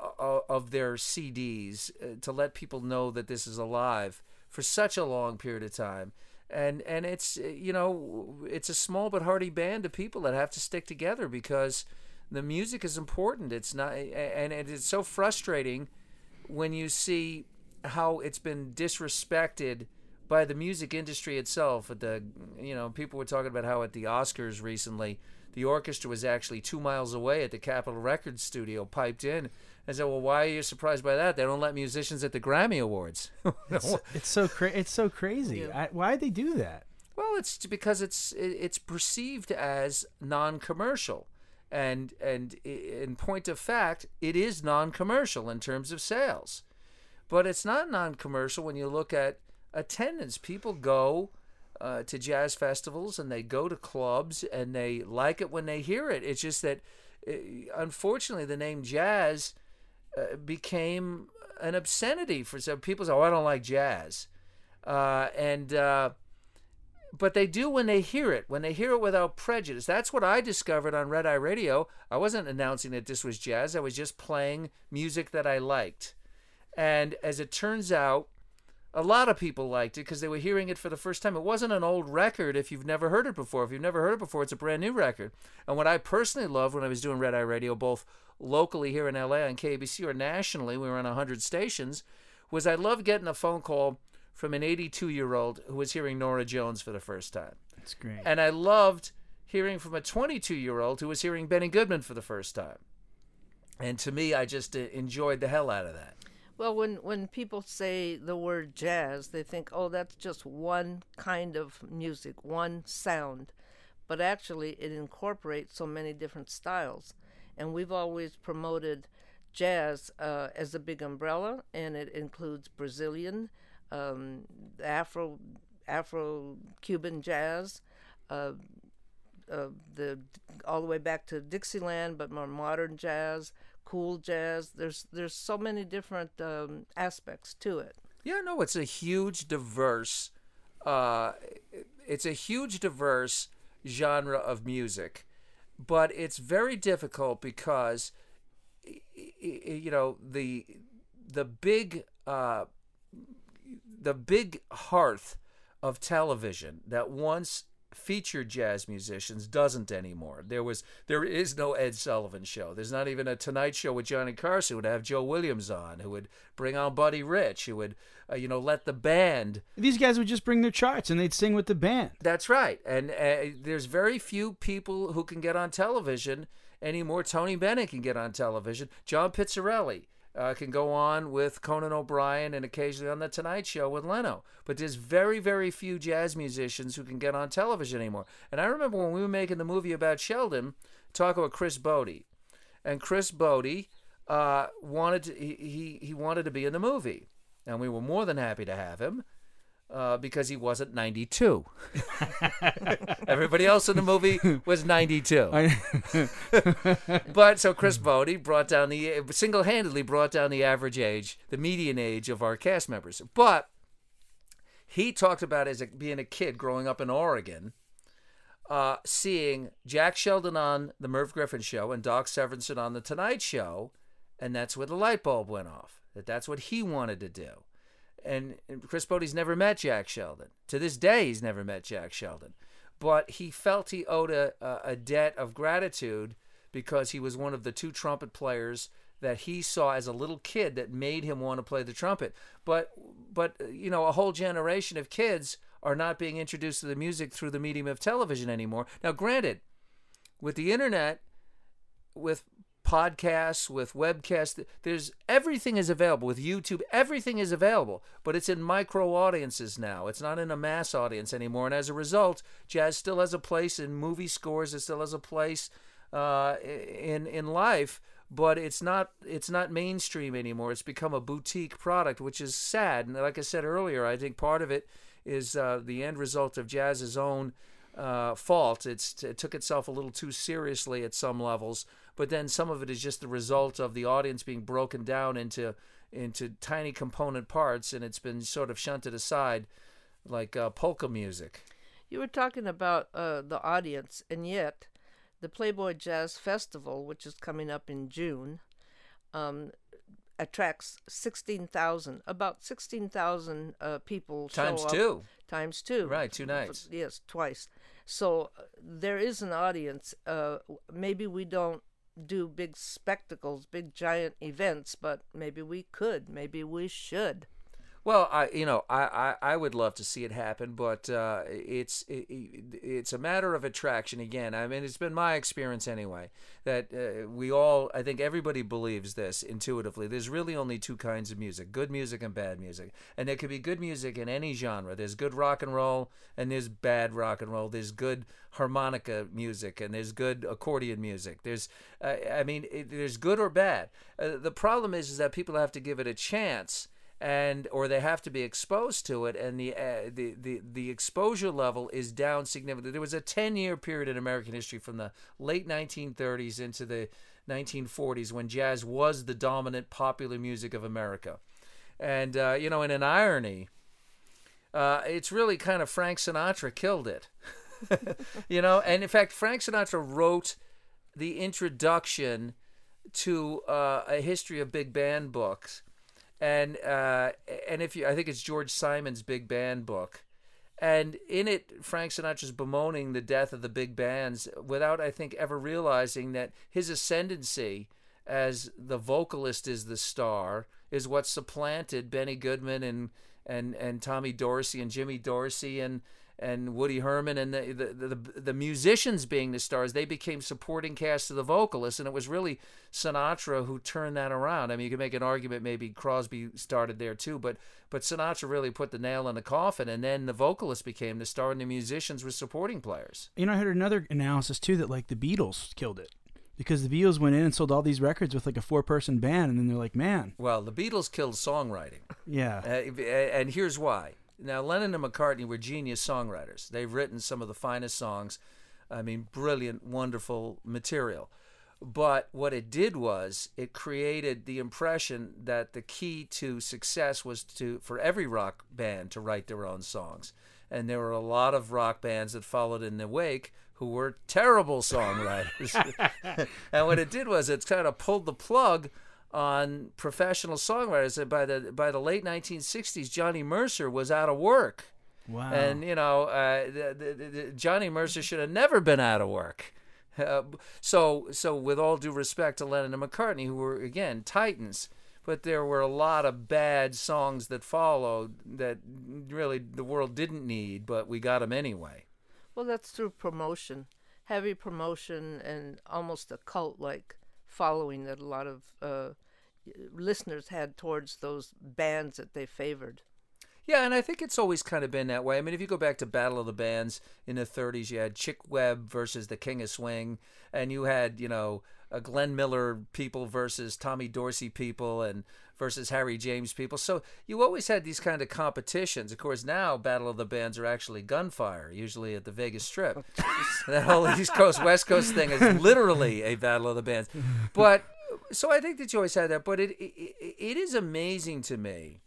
Speaker 5: of their CDs uh, to let people know that this is alive for such a long period of time. And and it's uh, you know it's a small but hearty band of people that have to stick together because the music is important. It's not and it is so frustrating when you see how it's been disrespected by the music industry itself. At the you know people were talking about how at the Oscars recently the orchestra was actually two miles away at the Capitol Records studio, piped in. And said, "Well, why are you surprised by that? They don't let musicians at the Grammy Awards."
Speaker 4: It's, it's so cra- It's so crazy.
Speaker 3: Yeah.
Speaker 4: Why'd they do that?
Speaker 5: Well, it's because it's it's perceived as non-commercial, and and in point of fact, it is non-commercial in terms of sales, but it's not non-commercial when you look at attendance. People go uh, to jazz festivals and they go to clubs and they like it when they hear it. It's just that, uh, unfortunately, the name jazz uh, became an obscenity for some people. Say, "Oh, I don't like jazz," uh, and uh, but they do when they hear it, when they hear it without prejudice. That's what I discovered on Red Eye Radio. I wasn't announcing that this was jazz, I was just playing music that I liked. And as it turns out, a lot of people liked it because they were hearing it for the first time. It wasn't an old record if you've never heard it before. If you've never heard it before, it's a brand new record. And what I personally loved when I was doing Red Eye Radio, both locally here in LA on KBC or nationally, we were on 100 stations, was I loved getting a phone call from an 82 year old who was hearing Norah Jones for the first time.
Speaker 4: It's great.
Speaker 5: And I loved hearing from a 22 year old who was hearing Benny Goodman for the first time. And to me, I just uh, enjoyed the hell out of that.
Speaker 3: Well, when when people say the word jazz, they think, "Oh, that's just one kind of music, one sound." But actually, it incorporates so many different styles, and we've always promoted jazz uh, as a big umbrella, and it includes Brazilian, um, Afro, Afro Cuban jazz, uh, uh, the all the way back to Dixieland, but more modern jazz, cool jazz. There's there's so many different um, aspects to it.
Speaker 5: Yeah, no, it's a huge, diverse. Uh, it's a huge, diverse genre of music, but it's very difficult because, you know, the the big uh, the big hearth of television that once featured jazz musicians doesn't anymore. There was there is no Ed Sullivan show. There's not even a Tonight Show with Johnny Carson who would have Joe Williams on, who would bring on Buddy Rich, who would uh, you know let the band.
Speaker 4: These guys would just bring their charts and they'd sing with the band.
Speaker 5: That's right. And uh, there's very few people who can get on television anymore. Tony Bennett can get on television. John Pizzarelli uh, can go on with Conan O'Brien and occasionally on the Tonight Show with Leno. But there's very, very few jazz musicians who can get on television anymore. And I remember when we were making the movie about Sheldon, talking with Chris Botti, and Chris Botti uh, wanted to, he, he he wanted to be in the movie. and we were more than happy to have him uh, because he wasn't 92. Everybody else in the movie was 92. but so Chris Botti brought down the single-handedly brought down the average age, the median age of our cast members. But he talked about as a, being a kid growing up in Oregon, uh, seeing Jack Sheldon on the Merv Griffin show and Doc Severinsen on the Tonight Show, and that's where the light bulb went off. That that's what he wanted to do. And, Chris Botti's never met Jack Sheldon. To this day, he's never met Jack Sheldon. But he felt he owed a, a debt of gratitude because he was one of the two trumpet players that he saw as a little kid that made him want to play the trumpet. But but you know, a whole generation of kids are not being introduced to the music through the medium of television anymore. Now, granted, with the internet, with podcasts, with webcasts. There's everything is available with YouTube. Everything is available, but it's in micro audiences now. It's not in a mass audience anymore. And as a result, jazz still has a place in movie scores. It still has a place uh, in in life, but it's not it's not mainstream anymore. It's become a boutique product, which is sad. And like I said earlier, I think part of it is uh, the end result of jazz's own uh, fault. It's, it took itself a little too seriously at some levels, but then some of it is just the result of the audience being broken down into into tiny component parts, and it's been sort of shunted aside, like uh, polka music.
Speaker 3: You were talking about uh, the audience, and yet the Playboy Jazz Festival, which is coming up in June, um, attracts 16,000, about 16,000 uh, people.
Speaker 5: Times
Speaker 3: show up.
Speaker 5: two.
Speaker 3: Times two.
Speaker 5: Right, two nights.
Speaker 3: Yes, twice. So uh, there is an audience. Uh, maybe we don't do big spectacles, big giant events, but maybe we could. Maybe we should.
Speaker 5: Well, I you know I, I, I would love to see it happen, but uh, it's it, it's a matter of attraction again. I mean, it's been my experience anyway that uh, we all I think everybody believes this intuitively. There's really only two kinds of music: good music and bad music, and there could be good music in any genre. There's good rock and roll, and there's bad rock and roll. There's good harmonica music, and there's good accordion music. There's uh, I mean, it, there's good or bad. Uh, the problem is is that people have to give it a chance and or they have to be exposed to it and the uh, the, the the exposure level is down significantly. There was a 10 year period in american history from the late 1930s into the 1940s when jazz was the dominant popular music of america. And uh, you know in an irony uh, it's really kind of frank sinatra killed it. You know and in fact frank sinatra wrote the introduction to uh, a history of big band books and uh, and if you, I think it's George Simon's big band book, and in it Frank Sinatra's bemoaning the death of the big bands without I think ever realizing that his ascendancy as the vocalist is the star is what supplanted Benny Goodman and and and Tommy Dorsey and Jimmy Dorsey and and Woody Herman and the, the, the the musicians being the stars, they became supporting cast of the vocalists, and it was really Sinatra who turned that around. I mean, you could make an argument maybe Crosby started there too, but but Sinatra really put the nail in the coffin, and then the vocalists became the star, and the musicians were supporting players.
Speaker 4: You know, I heard another analysis too that like the Beatles killed it because the Beatles went in and sold all these records with like a four person band, and then they're like, man.
Speaker 5: Well, the Beatles killed songwriting.
Speaker 4: Yeah.
Speaker 5: Uh, and here's why. Now, Lennon and McCartney were genius songwriters. They've written some of the finest songs. I mean, brilliant, wonderful material. But what it did was it created the impression that the key to success was to for every rock band to write their own songs. And there were a lot of rock bands that followed in the wake who were terrible songwriters. and what it did was it kind of pulled the plug on professional songwriters. And by the by the late 1960s, Johnny Mercer was out of work.
Speaker 4: Wow.
Speaker 5: And you know, uh, the, the, the, Johnny Mercer should have never been out of work. Uh, so, so with all due respect to Lennon and McCartney, who were again titans, but there were a lot of bad songs that followed that really the world didn't need, but we got them anyway.
Speaker 3: Well, that's through promotion, heavy promotion, and almost a cult-like following that a lot of uh, listeners had towards those bands that they favored.
Speaker 5: Yeah, and I think it's always kind of been that way. I mean, if you go back to Battle of the Bands in the 30s, you had Chick Webb versus the King of Swing, and you had, you know, a Glenn Miller people versus Tommy Dorsey people and versus Harry James people. So you always had these kind of competitions. Of course, now Battle of the Bands are actually gunfire, usually at the Vegas Strip. that whole East Coast West Coast thing is literally a Battle of the Bands. But so I think that you always had that. But it it, it is amazing to me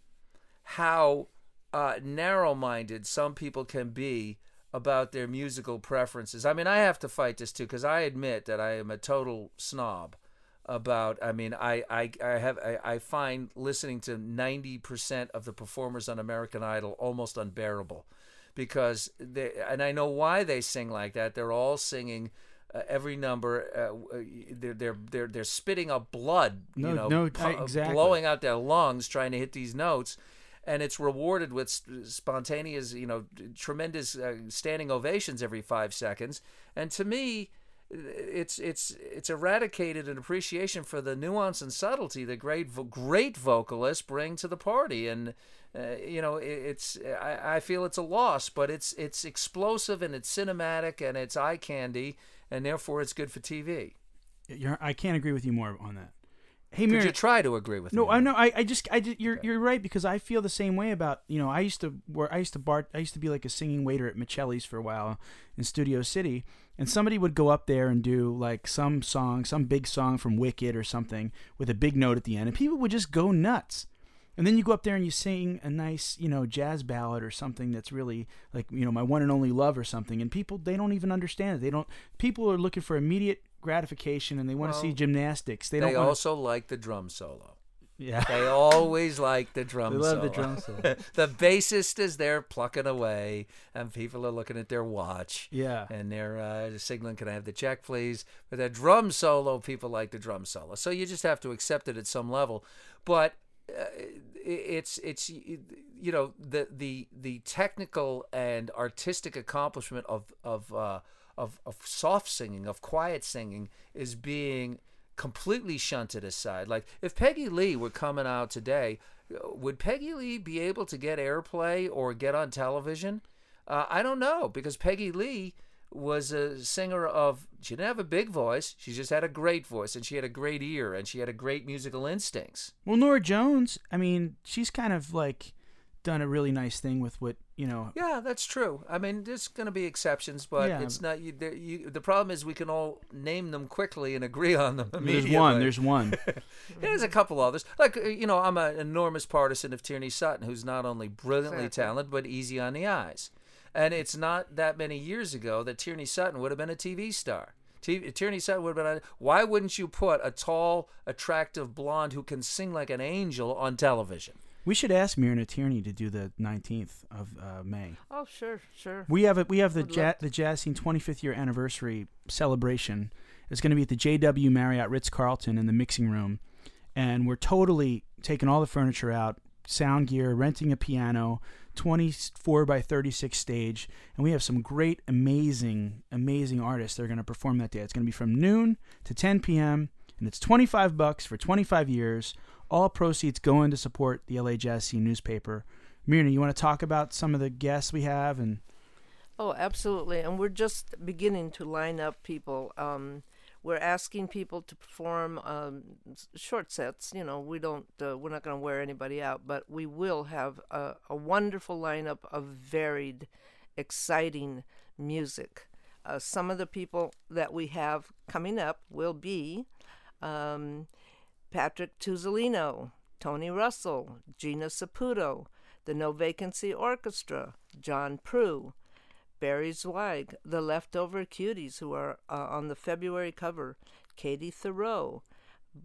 Speaker 5: how uh, narrow-minded some people can be about their musical preferences. I mean, I have to fight this too because I admit that I am a total snob about I mean I I, I have I, I find listening to 90% of the performers on American Idol almost unbearable because they and I know why they sing like that they're all singing uh, every number uh, they're, they're they're they're spitting up blood
Speaker 4: No,
Speaker 5: you know
Speaker 4: no,
Speaker 5: pu-
Speaker 4: exactly.
Speaker 5: blowing out their lungs trying to hit these notes and it's rewarded with spontaneous you know tremendous uh, standing ovations every 5 seconds and to me it's it's it's eradicated an appreciation for the nuance and subtlety that great great vocalists bring to the party and uh, you know it, it's I, I feel it's a loss but it's it's explosive and it's cinematic and it's eye candy and therefore it's good for TV.
Speaker 4: You're, I can't agree with you more on that. Hey,
Speaker 5: Could
Speaker 4: Miriam.
Speaker 5: you try to agree with
Speaker 4: No,
Speaker 5: me?
Speaker 4: No, I know. I, I just, I just, you're, you're right because I feel the same way about, you know, I used to where I used to bar, I used to be like a singing waiter at Miceli's for a while in Studio City, and somebody would go up there and do like some song, some big song from Wicked or something with a big note at the end, and people would just go nuts. And then you go up there and you sing a nice, you know, jazz ballad or something that's really like, you know, my one and only love or something, and people they don't even understand it. They don't. People are looking for immediate gratification and they want to see gymnastics. They,
Speaker 5: They, also like the drum solo.
Speaker 4: yeah.
Speaker 5: They always like the drum
Speaker 4: They love
Speaker 5: solo.
Speaker 4: the drum solo.
Speaker 5: the bassist is there plucking away, and people are looking at their watch.
Speaker 4: Yeah.
Speaker 5: And they're uh, signaling, "Can I have the check, please?" But the drum solo, people like the drum solo, so you just have to accept it at some level. But uh, it's it's you know the the the technical and artistic accomplishment of of uh, of of soft singing, of quiet singing, is being completely shunted aside. Like if Peggy Lee were coming out today, uh, would Peggy Lee be able to get airplay or get on television? Uh, I don't know because Peggy Lee was a singer of. She didn't have a big voice. She just had a great voice, and she had a great ear, and she had a great musical instincts.
Speaker 4: Well, Norah Jones, I mean, she's kind of like done a really nice thing with what you know.
Speaker 5: Yeah, that's true. I mean, there's going to be exceptions, but
Speaker 4: Yeah.
Speaker 5: it's not. You, there, you, the problem is we can all name them quickly and agree on them
Speaker 4: There's one. There's one.
Speaker 5: There's a couple others. Like uh, you know, I'm an enormous partisan of Tierney Sutton, who's not only brilliantly
Speaker 3: Exactly.
Speaker 5: talented but easy on the eyes. And it's not that many years ago that Tierney Sutton would have been a TV star. T- Tierney Sutton would have been. A, why wouldn't you put a tall, attractive blonde who can sing like an angel on television?
Speaker 4: We should ask Myrna Tierney to do the 19th of uh, May.
Speaker 3: Oh, sure, sure.
Speaker 4: We have a, we have the ja- the jazz scene 25th year anniversary celebration. It's going to be at the JW Marriott Ritz Carlton in the mixing room, and we're totally taking all the furniture out, sound gear, renting a piano, 24 by 36 stage, and we have some great, amazing, amazing artists that are going to perform that day. It's going to be from noon to 10 p.m. and it's 25 bucks for 25 years. All proceeds going to support the LA Jazz Scene newspaper. Myrna, you want to talk about some of the guests we have and
Speaker 3: Oh, absolutely. And we're just beginning to line up people. Um, we're asking people to perform um, short sets. You know, we don't, uh, we're not going to wear anybody out, but we will have a, a wonderful lineup of varied, exciting music. Uh, some of the people that we have coming up will be um, Patrick Tuzzolino, Tony Russell, Gina Saputo, the No Vacancy Orchestra, John Proulx, Barry Zweig, the Leftover Cuties, who are uh, on the February cover, Katie Thiroux,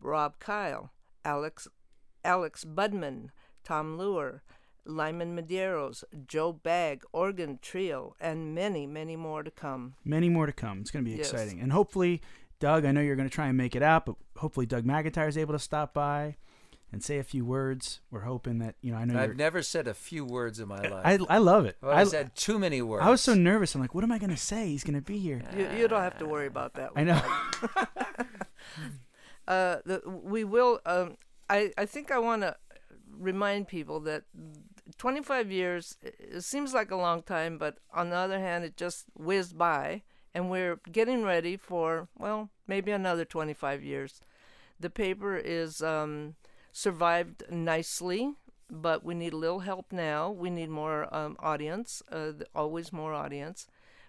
Speaker 3: Rob Kyle, Alex Alex Budman, Tom Luer, Lyman Medeiros, Joe Bagg, Organ Trio, and many, many more to come.
Speaker 4: many more to come. It's going to be
Speaker 3: Yes.
Speaker 4: exciting. And hopefully, Doug, I know you're going to try and make it out, but hopefully Doug McIntyre is able to stop by and say a few words. We're hoping that, you know, I know
Speaker 5: I've
Speaker 4: you're,
Speaker 5: never said a few words in my life.
Speaker 4: I, I love it.
Speaker 5: I've
Speaker 4: I,
Speaker 5: said too many words.
Speaker 4: I was so nervous. I'm like, what am I going to say? He's going to be here.
Speaker 3: You, you don't have to worry about that.
Speaker 4: I know.
Speaker 3: uh, the, we will. Um, I I think I want to remind people that 25 years, it seems like a long time, but on the other hand, it just whizzed by, and we're getting ready for, well, maybe another 25 years. The paper is um, survived nicely, but we need a little help now. We need more um, audience, uh, always more audience.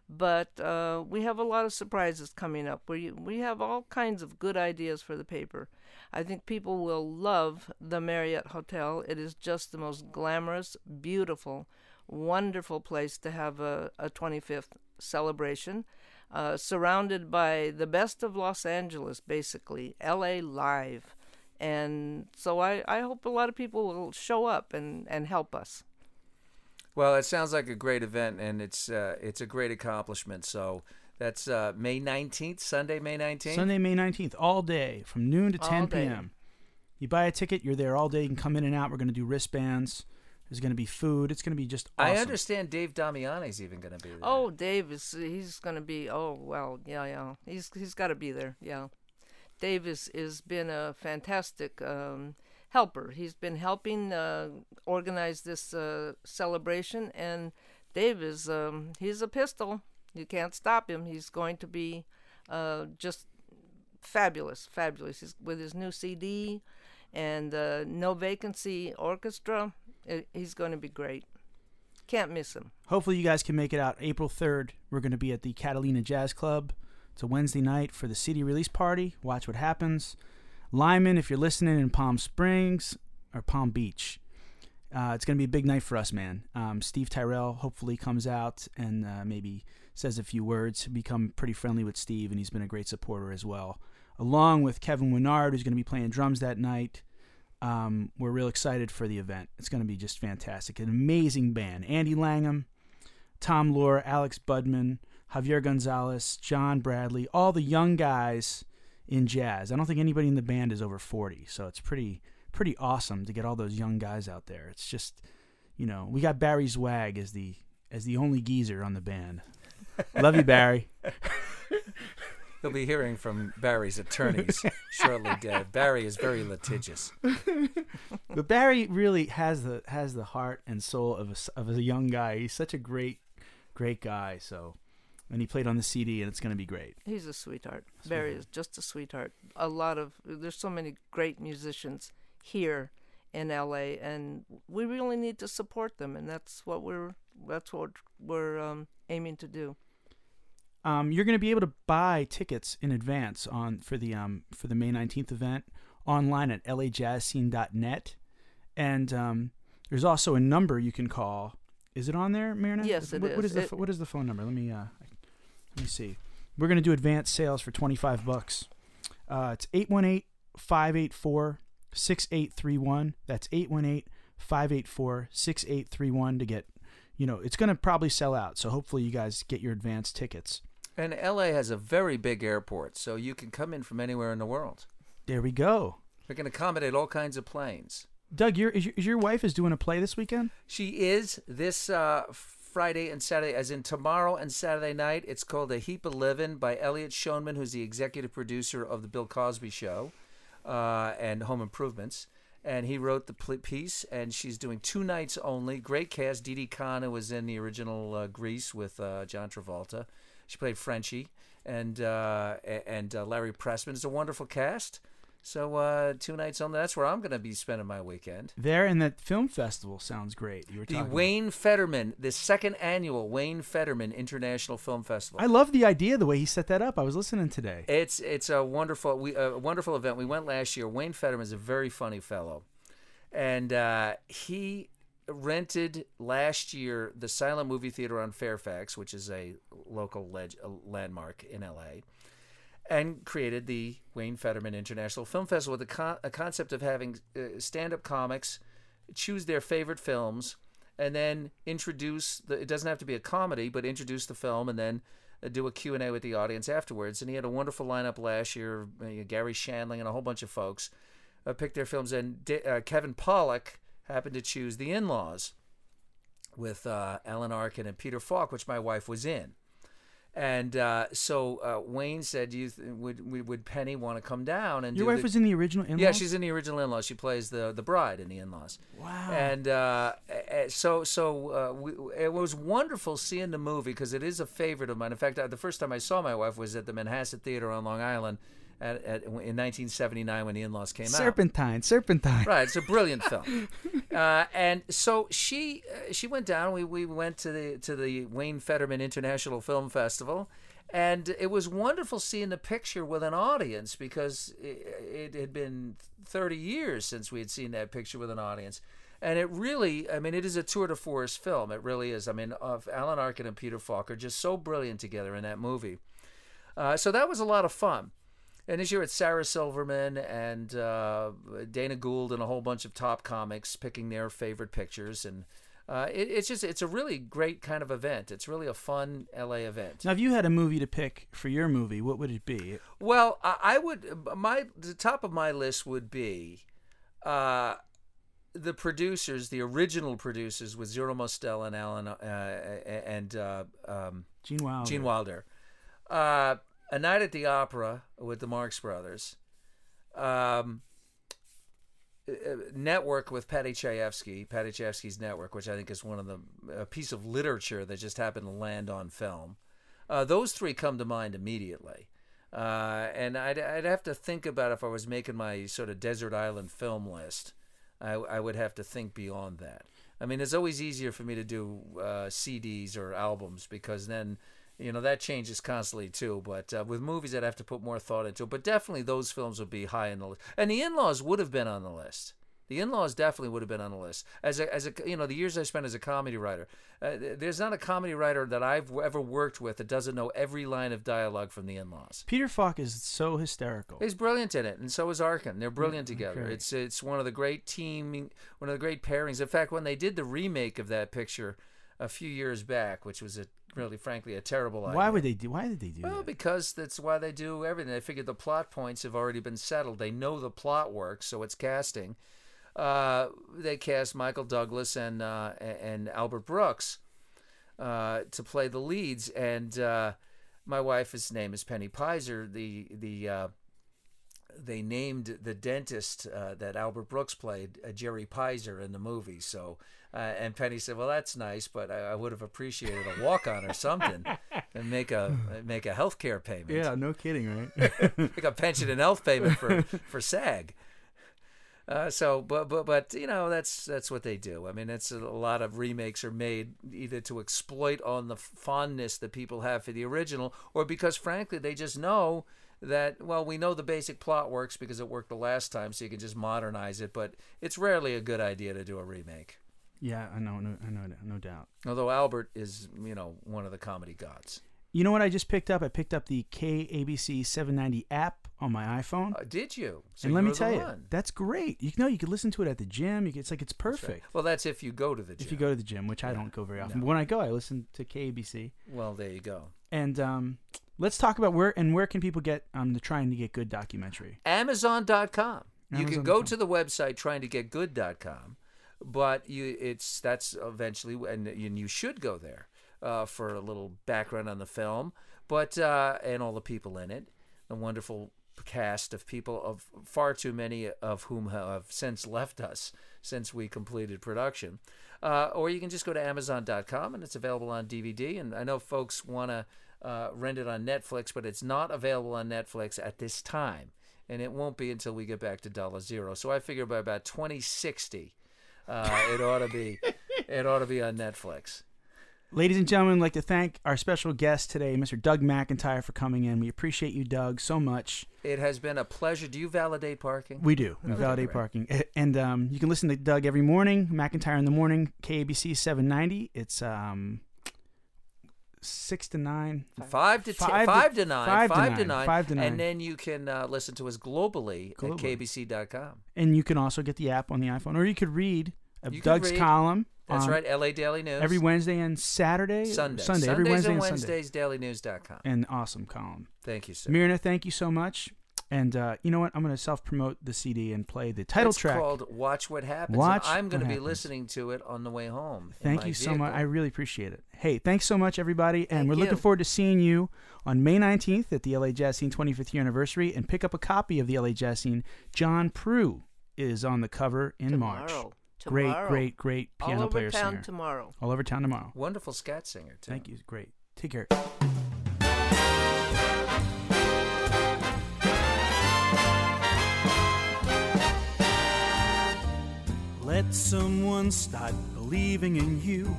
Speaker 3: But uh, we have a lot of surprises coming up. We we have all kinds of good ideas for the paper. I think people will love the Marriott Hotel. It is just the most glamorous, beautiful, wonderful place to have a, a 25th celebration. Uh, surrounded by the best of Los Angeles, basically, LA Live. And so I, I hope a lot of people will show up and, and help us.
Speaker 5: Well, it sounds like a great event, and it's uh, it's a great accomplishment. So that's uh, May nineteenth, Sunday, May nineteenth.
Speaker 4: Sunday, May 19th, all day from noon to
Speaker 3: All
Speaker 4: 10
Speaker 3: day.
Speaker 4: p.m. You buy a ticket, you're there all day. You can come in and out. We're going to do wristbands. There's going to be food. It's going to be just awesome.
Speaker 5: I understand Dave Damiani's even going to be there.
Speaker 3: Oh, Dave is he's gonna be. Oh well, yeah, yeah. He's he's got to be there. Yeah, Dave is is been a fantastic um, helper. He's been helping uh, organize this uh, celebration, and Dave is um, he's a pistol. You can't stop him. He's going to be uh, just fabulous, fabulous. He's, with his new CD and uh, No Vacancy Orchestra, he's going to be great. Can't miss him.
Speaker 4: Hopefully, you guys can make it out April 3rd. We're going to be at the Catalina Jazz Club. It's a Wednesday night for the CD release party. Watch what happens. Lyman, if you're listening in Palm Springs or Palm Beach, uh, it's going to be a big night for us, man. Um, Steve Tyrell hopefully comes out and uh, maybe says a few words. Become pretty friendly with Steve, and he's been a great supporter as well. Along with Kevin Winard, who's going to be playing drums that night. Um, we're real excited for the event. It's going to be just fantastic. An amazing band. Andy Langham, Tom Luer, Alex Budman, Javier Gonzalez, John Bradley, all the young guys in jazz. I don't think anybody in the band is over 40, so it's pretty pretty awesome to get all those young guys out there. It's just, you know, we got Barry Zweig as the as the only geezer on the band. Love you, Barry.
Speaker 5: You'll be hearing from Barry's attorneys shortly, Dave. Barry is very litigious.
Speaker 4: But Barry really has the has the heart and soul of a, s- of a young guy. He's such a great great guy. So, and he played on the CD, and it's going to be great.
Speaker 3: He's a sweetheart. Barry is just a sweetheart. A lot of there's so many great musicians here in LA, and we really need to support them, and that's what we're that's what we're um, aiming to do.
Speaker 4: Um, you're going to be able to buy tickets in advance on for the um, for the May 19th event online at lajazzscene.net, and um, there's also a number you can call. Is it on there, Marina?
Speaker 3: Yes, it
Speaker 4: what, What
Speaker 3: is.
Speaker 4: is the
Speaker 3: It-
Speaker 4: what is the phone number? Let me uh, let me see. We're going to do advance sales for 25 bucks. Uh, it's 818-584-6831. That's 818-584-6831 to get. You know, it's going to probably sell out, so hopefully you guys get your advance tickets.
Speaker 5: And LA has a very big airport, so you can come in from anywhere in the world.
Speaker 4: There we go.
Speaker 5: They can accommodate all kinds of planes.
Speaker 4: Doug, your is, your is your wife is doing a play this weekend?
Speaker 5: She is this uh, Friday and Saturday, as in tomorrow and Saturday night. It's called A Heap of Living by Elliot Shoenman, who's the executive producer of The Bill Cosby Show uh, and Home Improvements. And he wrote the piece, and she's doing two nights only. Great cast. Didi Conn, who was in the original uh, Grease with uh, John Travolta. She played Frenchy. And, uh, and uh, Larry Pressman. It's a wonderful cast. So uh, two nights on That's where I'm going to be spending my weekend.
Speaker 4: There and that film festival sounds great. You were
Speaker 5: The. Wayne Federman, the second annual Wayne Federman International Film Festival.
Speaker 4: I love the idea the way he set that up. I was listening today.
Speaker 5: It's it's a wonderful we a wonderful event. We went last year. Wayne Federman is a very funny fellow, and uh, he rented last year the Silent Movie Theater on Fairfax, which is a local leg- landmark in L.A. And created the Wayne Federman International Film Festival with a, con- a concept of having uh, stand-up comics choose their favorite films and then introduce the it doesn't have to be a comedy but introduce the film and then uh, do a q&a with the audience afterwards and he had a wonderful lineup last year uh, gary shandling and a whole bunch of folks uh, picked their films and uh, kevin pollak happened to choose the in-laws with uh, alan arkin and peter falk which my wife was in and uh, so uh, Wayne said, "You th- would would would Penny want to come down and
Speaker 4: Your wife
Speaker 5: the-
Speaker 4: was in the original. In-laws?
Speaker 5: yeah, she's in the original in-laws. She plays the the bride in the in-laws.
Speaker 4: Wow.
Speaker 5: And uh, uh, so so uh, we, it was wonderful seeing the movie because it is a favorite of mine. In fact, uh, the first time I saw my wife was at the Manhasset Theater on Long Island at, at, in 1979 when the In-Laws came out.
Speaker 4: Serpentine, Serpentine.
Speaker 5: Right, it's a brilliant film. Uh, and so she uh, she went down. We we went to the to the Wayne Federman International Film Festival, and it was wonderful seeing the picture with an audience because it, it had been 30 years since we had seen that picture with an audience. And it really, I mean, it is a tour de force film. It really is. I mean, of Alan Arkin and Peter Falk are just so brilliant together in that movie. Uh, so that was a lot of fun. And this year it's Sarah Silverman and uh, Dana Gould and a whole bunch of top comics picking their favorite pictures. And uh, it, it's just, it's a really great kind of event. It's really a fun LA event.
Speaker 4: Now, if you had a movie to pick for your movie, what would it be?
Speaker 5: Well, I, I would, my, the top of my list would be uh, the producers, the original producers with Zero Mostel and Alan uh, and uh, um,
Speaker 4: Gene Wilder.
Speaker 5: Gene Wilder. Uh, a Night at the Opera with the Marx Brothers. Um, uh, network with Paddy Chayefsky, Paddy Chayefsky's Network, which I think is one of the a piece of literature that just happened to land on film. Uh, those three come to mind immediately. Uh, and I'd, I'd have to think about if I was making my sort of desert island film list. I, I would have to think beyond that. I mean, it's always easier for me to do uh, CDs or albums because then, you know, that changes constantly too. But uh, with movies, I'd have to put more thought into it. But definitely, those films would be high in the list. And The In-Laws would have been on the list. The In-Laws definitely would have been on the list. As a, as a, you know, the years I spent as a comedy writer, uh, there's not a comedy writer that I've ever worked with that doesn't know every line of dialogue from The In-Laws.
Speaker 4: Peter Falk is so hysterical.
Speaker 5: He's brilliant in it, and so is Arkin. They're brilliant
Speaker 4: Mm,
Speaker 5: together.
Speaker 4: okay.
Speaker 5: It's it's one of the great teaming, one of the great pairings. In fact, when they did the remake of that picture a few years back, which was a really, frankly, a terrible idea.
Speaker 4: Why would they do? Why did they do it?
Speaker 5: Well,
Speaker 4: that?
Speaker 5: because that's why they do everything. They figured the plot points have already been settled. They know the plot works, so it's casting. Uh, they cast Michael Douglas and uh, and Albert Brooks uh, to play the leads, and uh, my wife's name is Penny Peiser. The the uh, they named the dentist uh, that Albert Brooks played uh, Jerry Peyser in the movie. So, uh, and Penny said, "Well, that's nice, but I, I would have appreciated a walk on or something, and make a make a health care payment,
Speaker 4: Yeah, no kidding, right?
Speaker 5: make a pension and health payment for for SAG." Uh, so, but but but you know that's that's what they do. I mean, that's a lot of remakes are made either to exploit on the fondness that people have for the original, or because frankly they just know that well we know the basic plot works because it worked the last time, so you can just modernize it. But it's rarely a good idea to do a remake.
Speaker 4: yeah, I know, no, I know, no doubt.
Speaker 5: Although Albert is you know one of the comedy gods.
Speaker 4: You know what I just picked up? I picked up the KABC 790 app on my iPhone.
Speaker 5: Uh, did you? So
Speaker 4: and let me tell you,
Speaker 5: one.
Speaker 4: that's great. You know, you could listen to it at the gym. You could, it's like it's
Speaker 5: That's right.
Speaker 4: perfect.
Speaker 5: Well, that's if you go to the gym.
Speaker 4: If you go to the gym, which I don't go very often,
Speaker 5: No.
Speaker 4: but when I go, I listen to KABC.
Speaker 5: well, there you go.
Speaker 4: And um, let's talk about where and where can people get um the trying to get good documentary.
Speaker 5: Amazon.com. You can go to the website trying to get good.com, but you it's that's eventually and, and you should go there uh, for a little background on the film, but uh, and all the people in it, the wonderful cast of people of far too many of whom have since left us since we completed production. Uh, or you can just go to Amazon.com and it's available on DVD. And I know folks want to uh, rent it on Netflix, but it's not available on Netflix at this time and it won't be until we get back to dollar zero. So I figure by about 2060, uh, it ought to be it ought to be on Netflix.
Speaker 4: Ladies and gentlemen, I'd like to thank our special guest today, Mr. Doug McIntyre, for coming in. We appreciate you, Doug, so much.
Speaker 5: It has been a pleasure. Do you validate parking?
Speaker 4: We do. We
Speaker 5: Okay,
Speaker 4: validate
Speaker 5: great.
Speaker 4: parking. And um, you can listen to Doug every morning, McIntyre in the morning, KABC 790. It's um, 6 to 9.
Speaker 5: Five to
Speaker 4: Five
Speaker 5: ten,
Speaker 4: to-
Speaker 5: five to nine,
Speaker 4: five to
Speaker 5: five
Speaker 4: nine,
Speaker 5: to nine,
Speaker 4: five to nine.
Speaker 5: and then you can uh, listen to us globally,
Speaker 4: Globally.
Speaker 5: at kbc.com.
Speaker 4: And you can also get the app on the iPhone, or you could read
Speaker 5: You
Speaker 4: Doug's
Speaker 5: read.
Speaker 4: column.
Speaker 5: That's
Speaker 4: on
Speaker 5: right, LA Daily News.
Speaker 4: Every Wednesday and Saturday.
Speaker 5: Sunday,
Speaker 4: Sunday.
Speaker 5: Sundays
Speaker 4: Every Wednesday
Speaker 5: and
Speaker 4: and Sunday.
Speaker 5: Wednesdays, dailynews.com.
Speaker 4: An awesome column.
Speaker 5: Thank you, sir.
Speaker 4: Myrna, thank you so much. And uh, you know what? I'm going to self promote the CD and play the title track.
Speaker 5: it's
Speaker 4: track.
Speaker 5: called Watch What Happens. and
Speaker 4: Watch
Speaker 5: I'm going to be
Speaker 4: Happens.
Speaker 5: listening to it on the way home.
Speaker 4: Thank
Speaker 5: my
Speaker 4: you so much. I really appreciate it. Hey, thanks so much, everybody. And
Speaker 5: Thank
Speaker 4: we're looking forward to seeing you on May 19th at the LA Jazz Scene 25th year anniversary. And pick up a copy of the LA Jazz Scene. John Proulx is on the cover in March.
Speaker 3: Tomorrow.
Speaker 4: Great,
Speaker 3: tomorrow.
Speaker 4: great, great
Speaker 3: All
Speaker 4: piano
Speaker 3: over
Speaker 4: player
Speaker 3: town
Speaker 4: singer.
Speaker 3: tomorrow.
Speaker 4: All over town tomorrow.
Speaker 5: Wonderful scat singer too.
Speaker 4: Thank you. Great. Take care. Let someone start believing in you.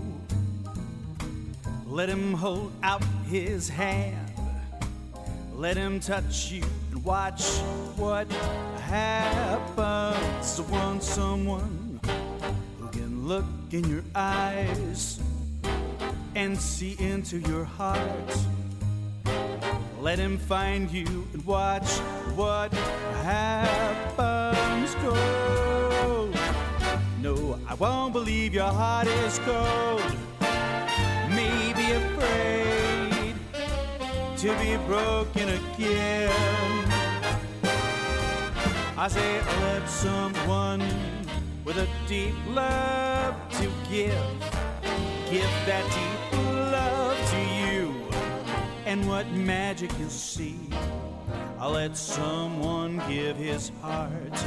Speaker 4: Let him hold out his hand. Let him touch you and watch what happens. I want someone who can look in your eyes and see into your heart. Let him find you and watch what happens. Go. No, I won't believe your heart is cold. Maybe afraid to be broken again. I say, I let someone with a deep love to give, give that deep love to you. And what magic you'll see. I'll let someone give his heart,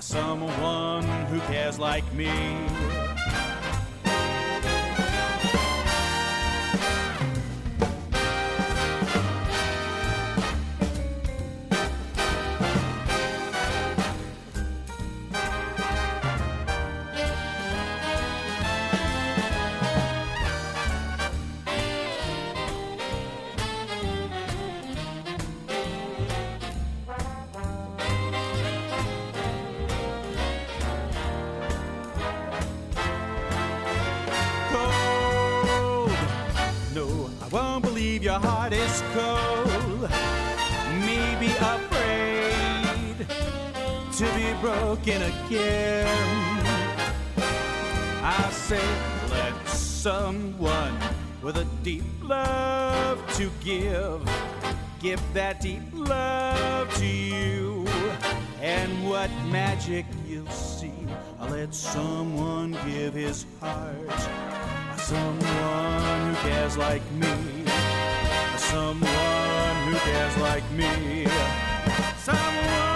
Speaker 4: someone who cares like me. Broken again. I say, let someone with a deep love to give, give that deep love to you. And what magic you'll see. I'll let someone give his heart. Someone who cares like me. Someone who cares like me. Someone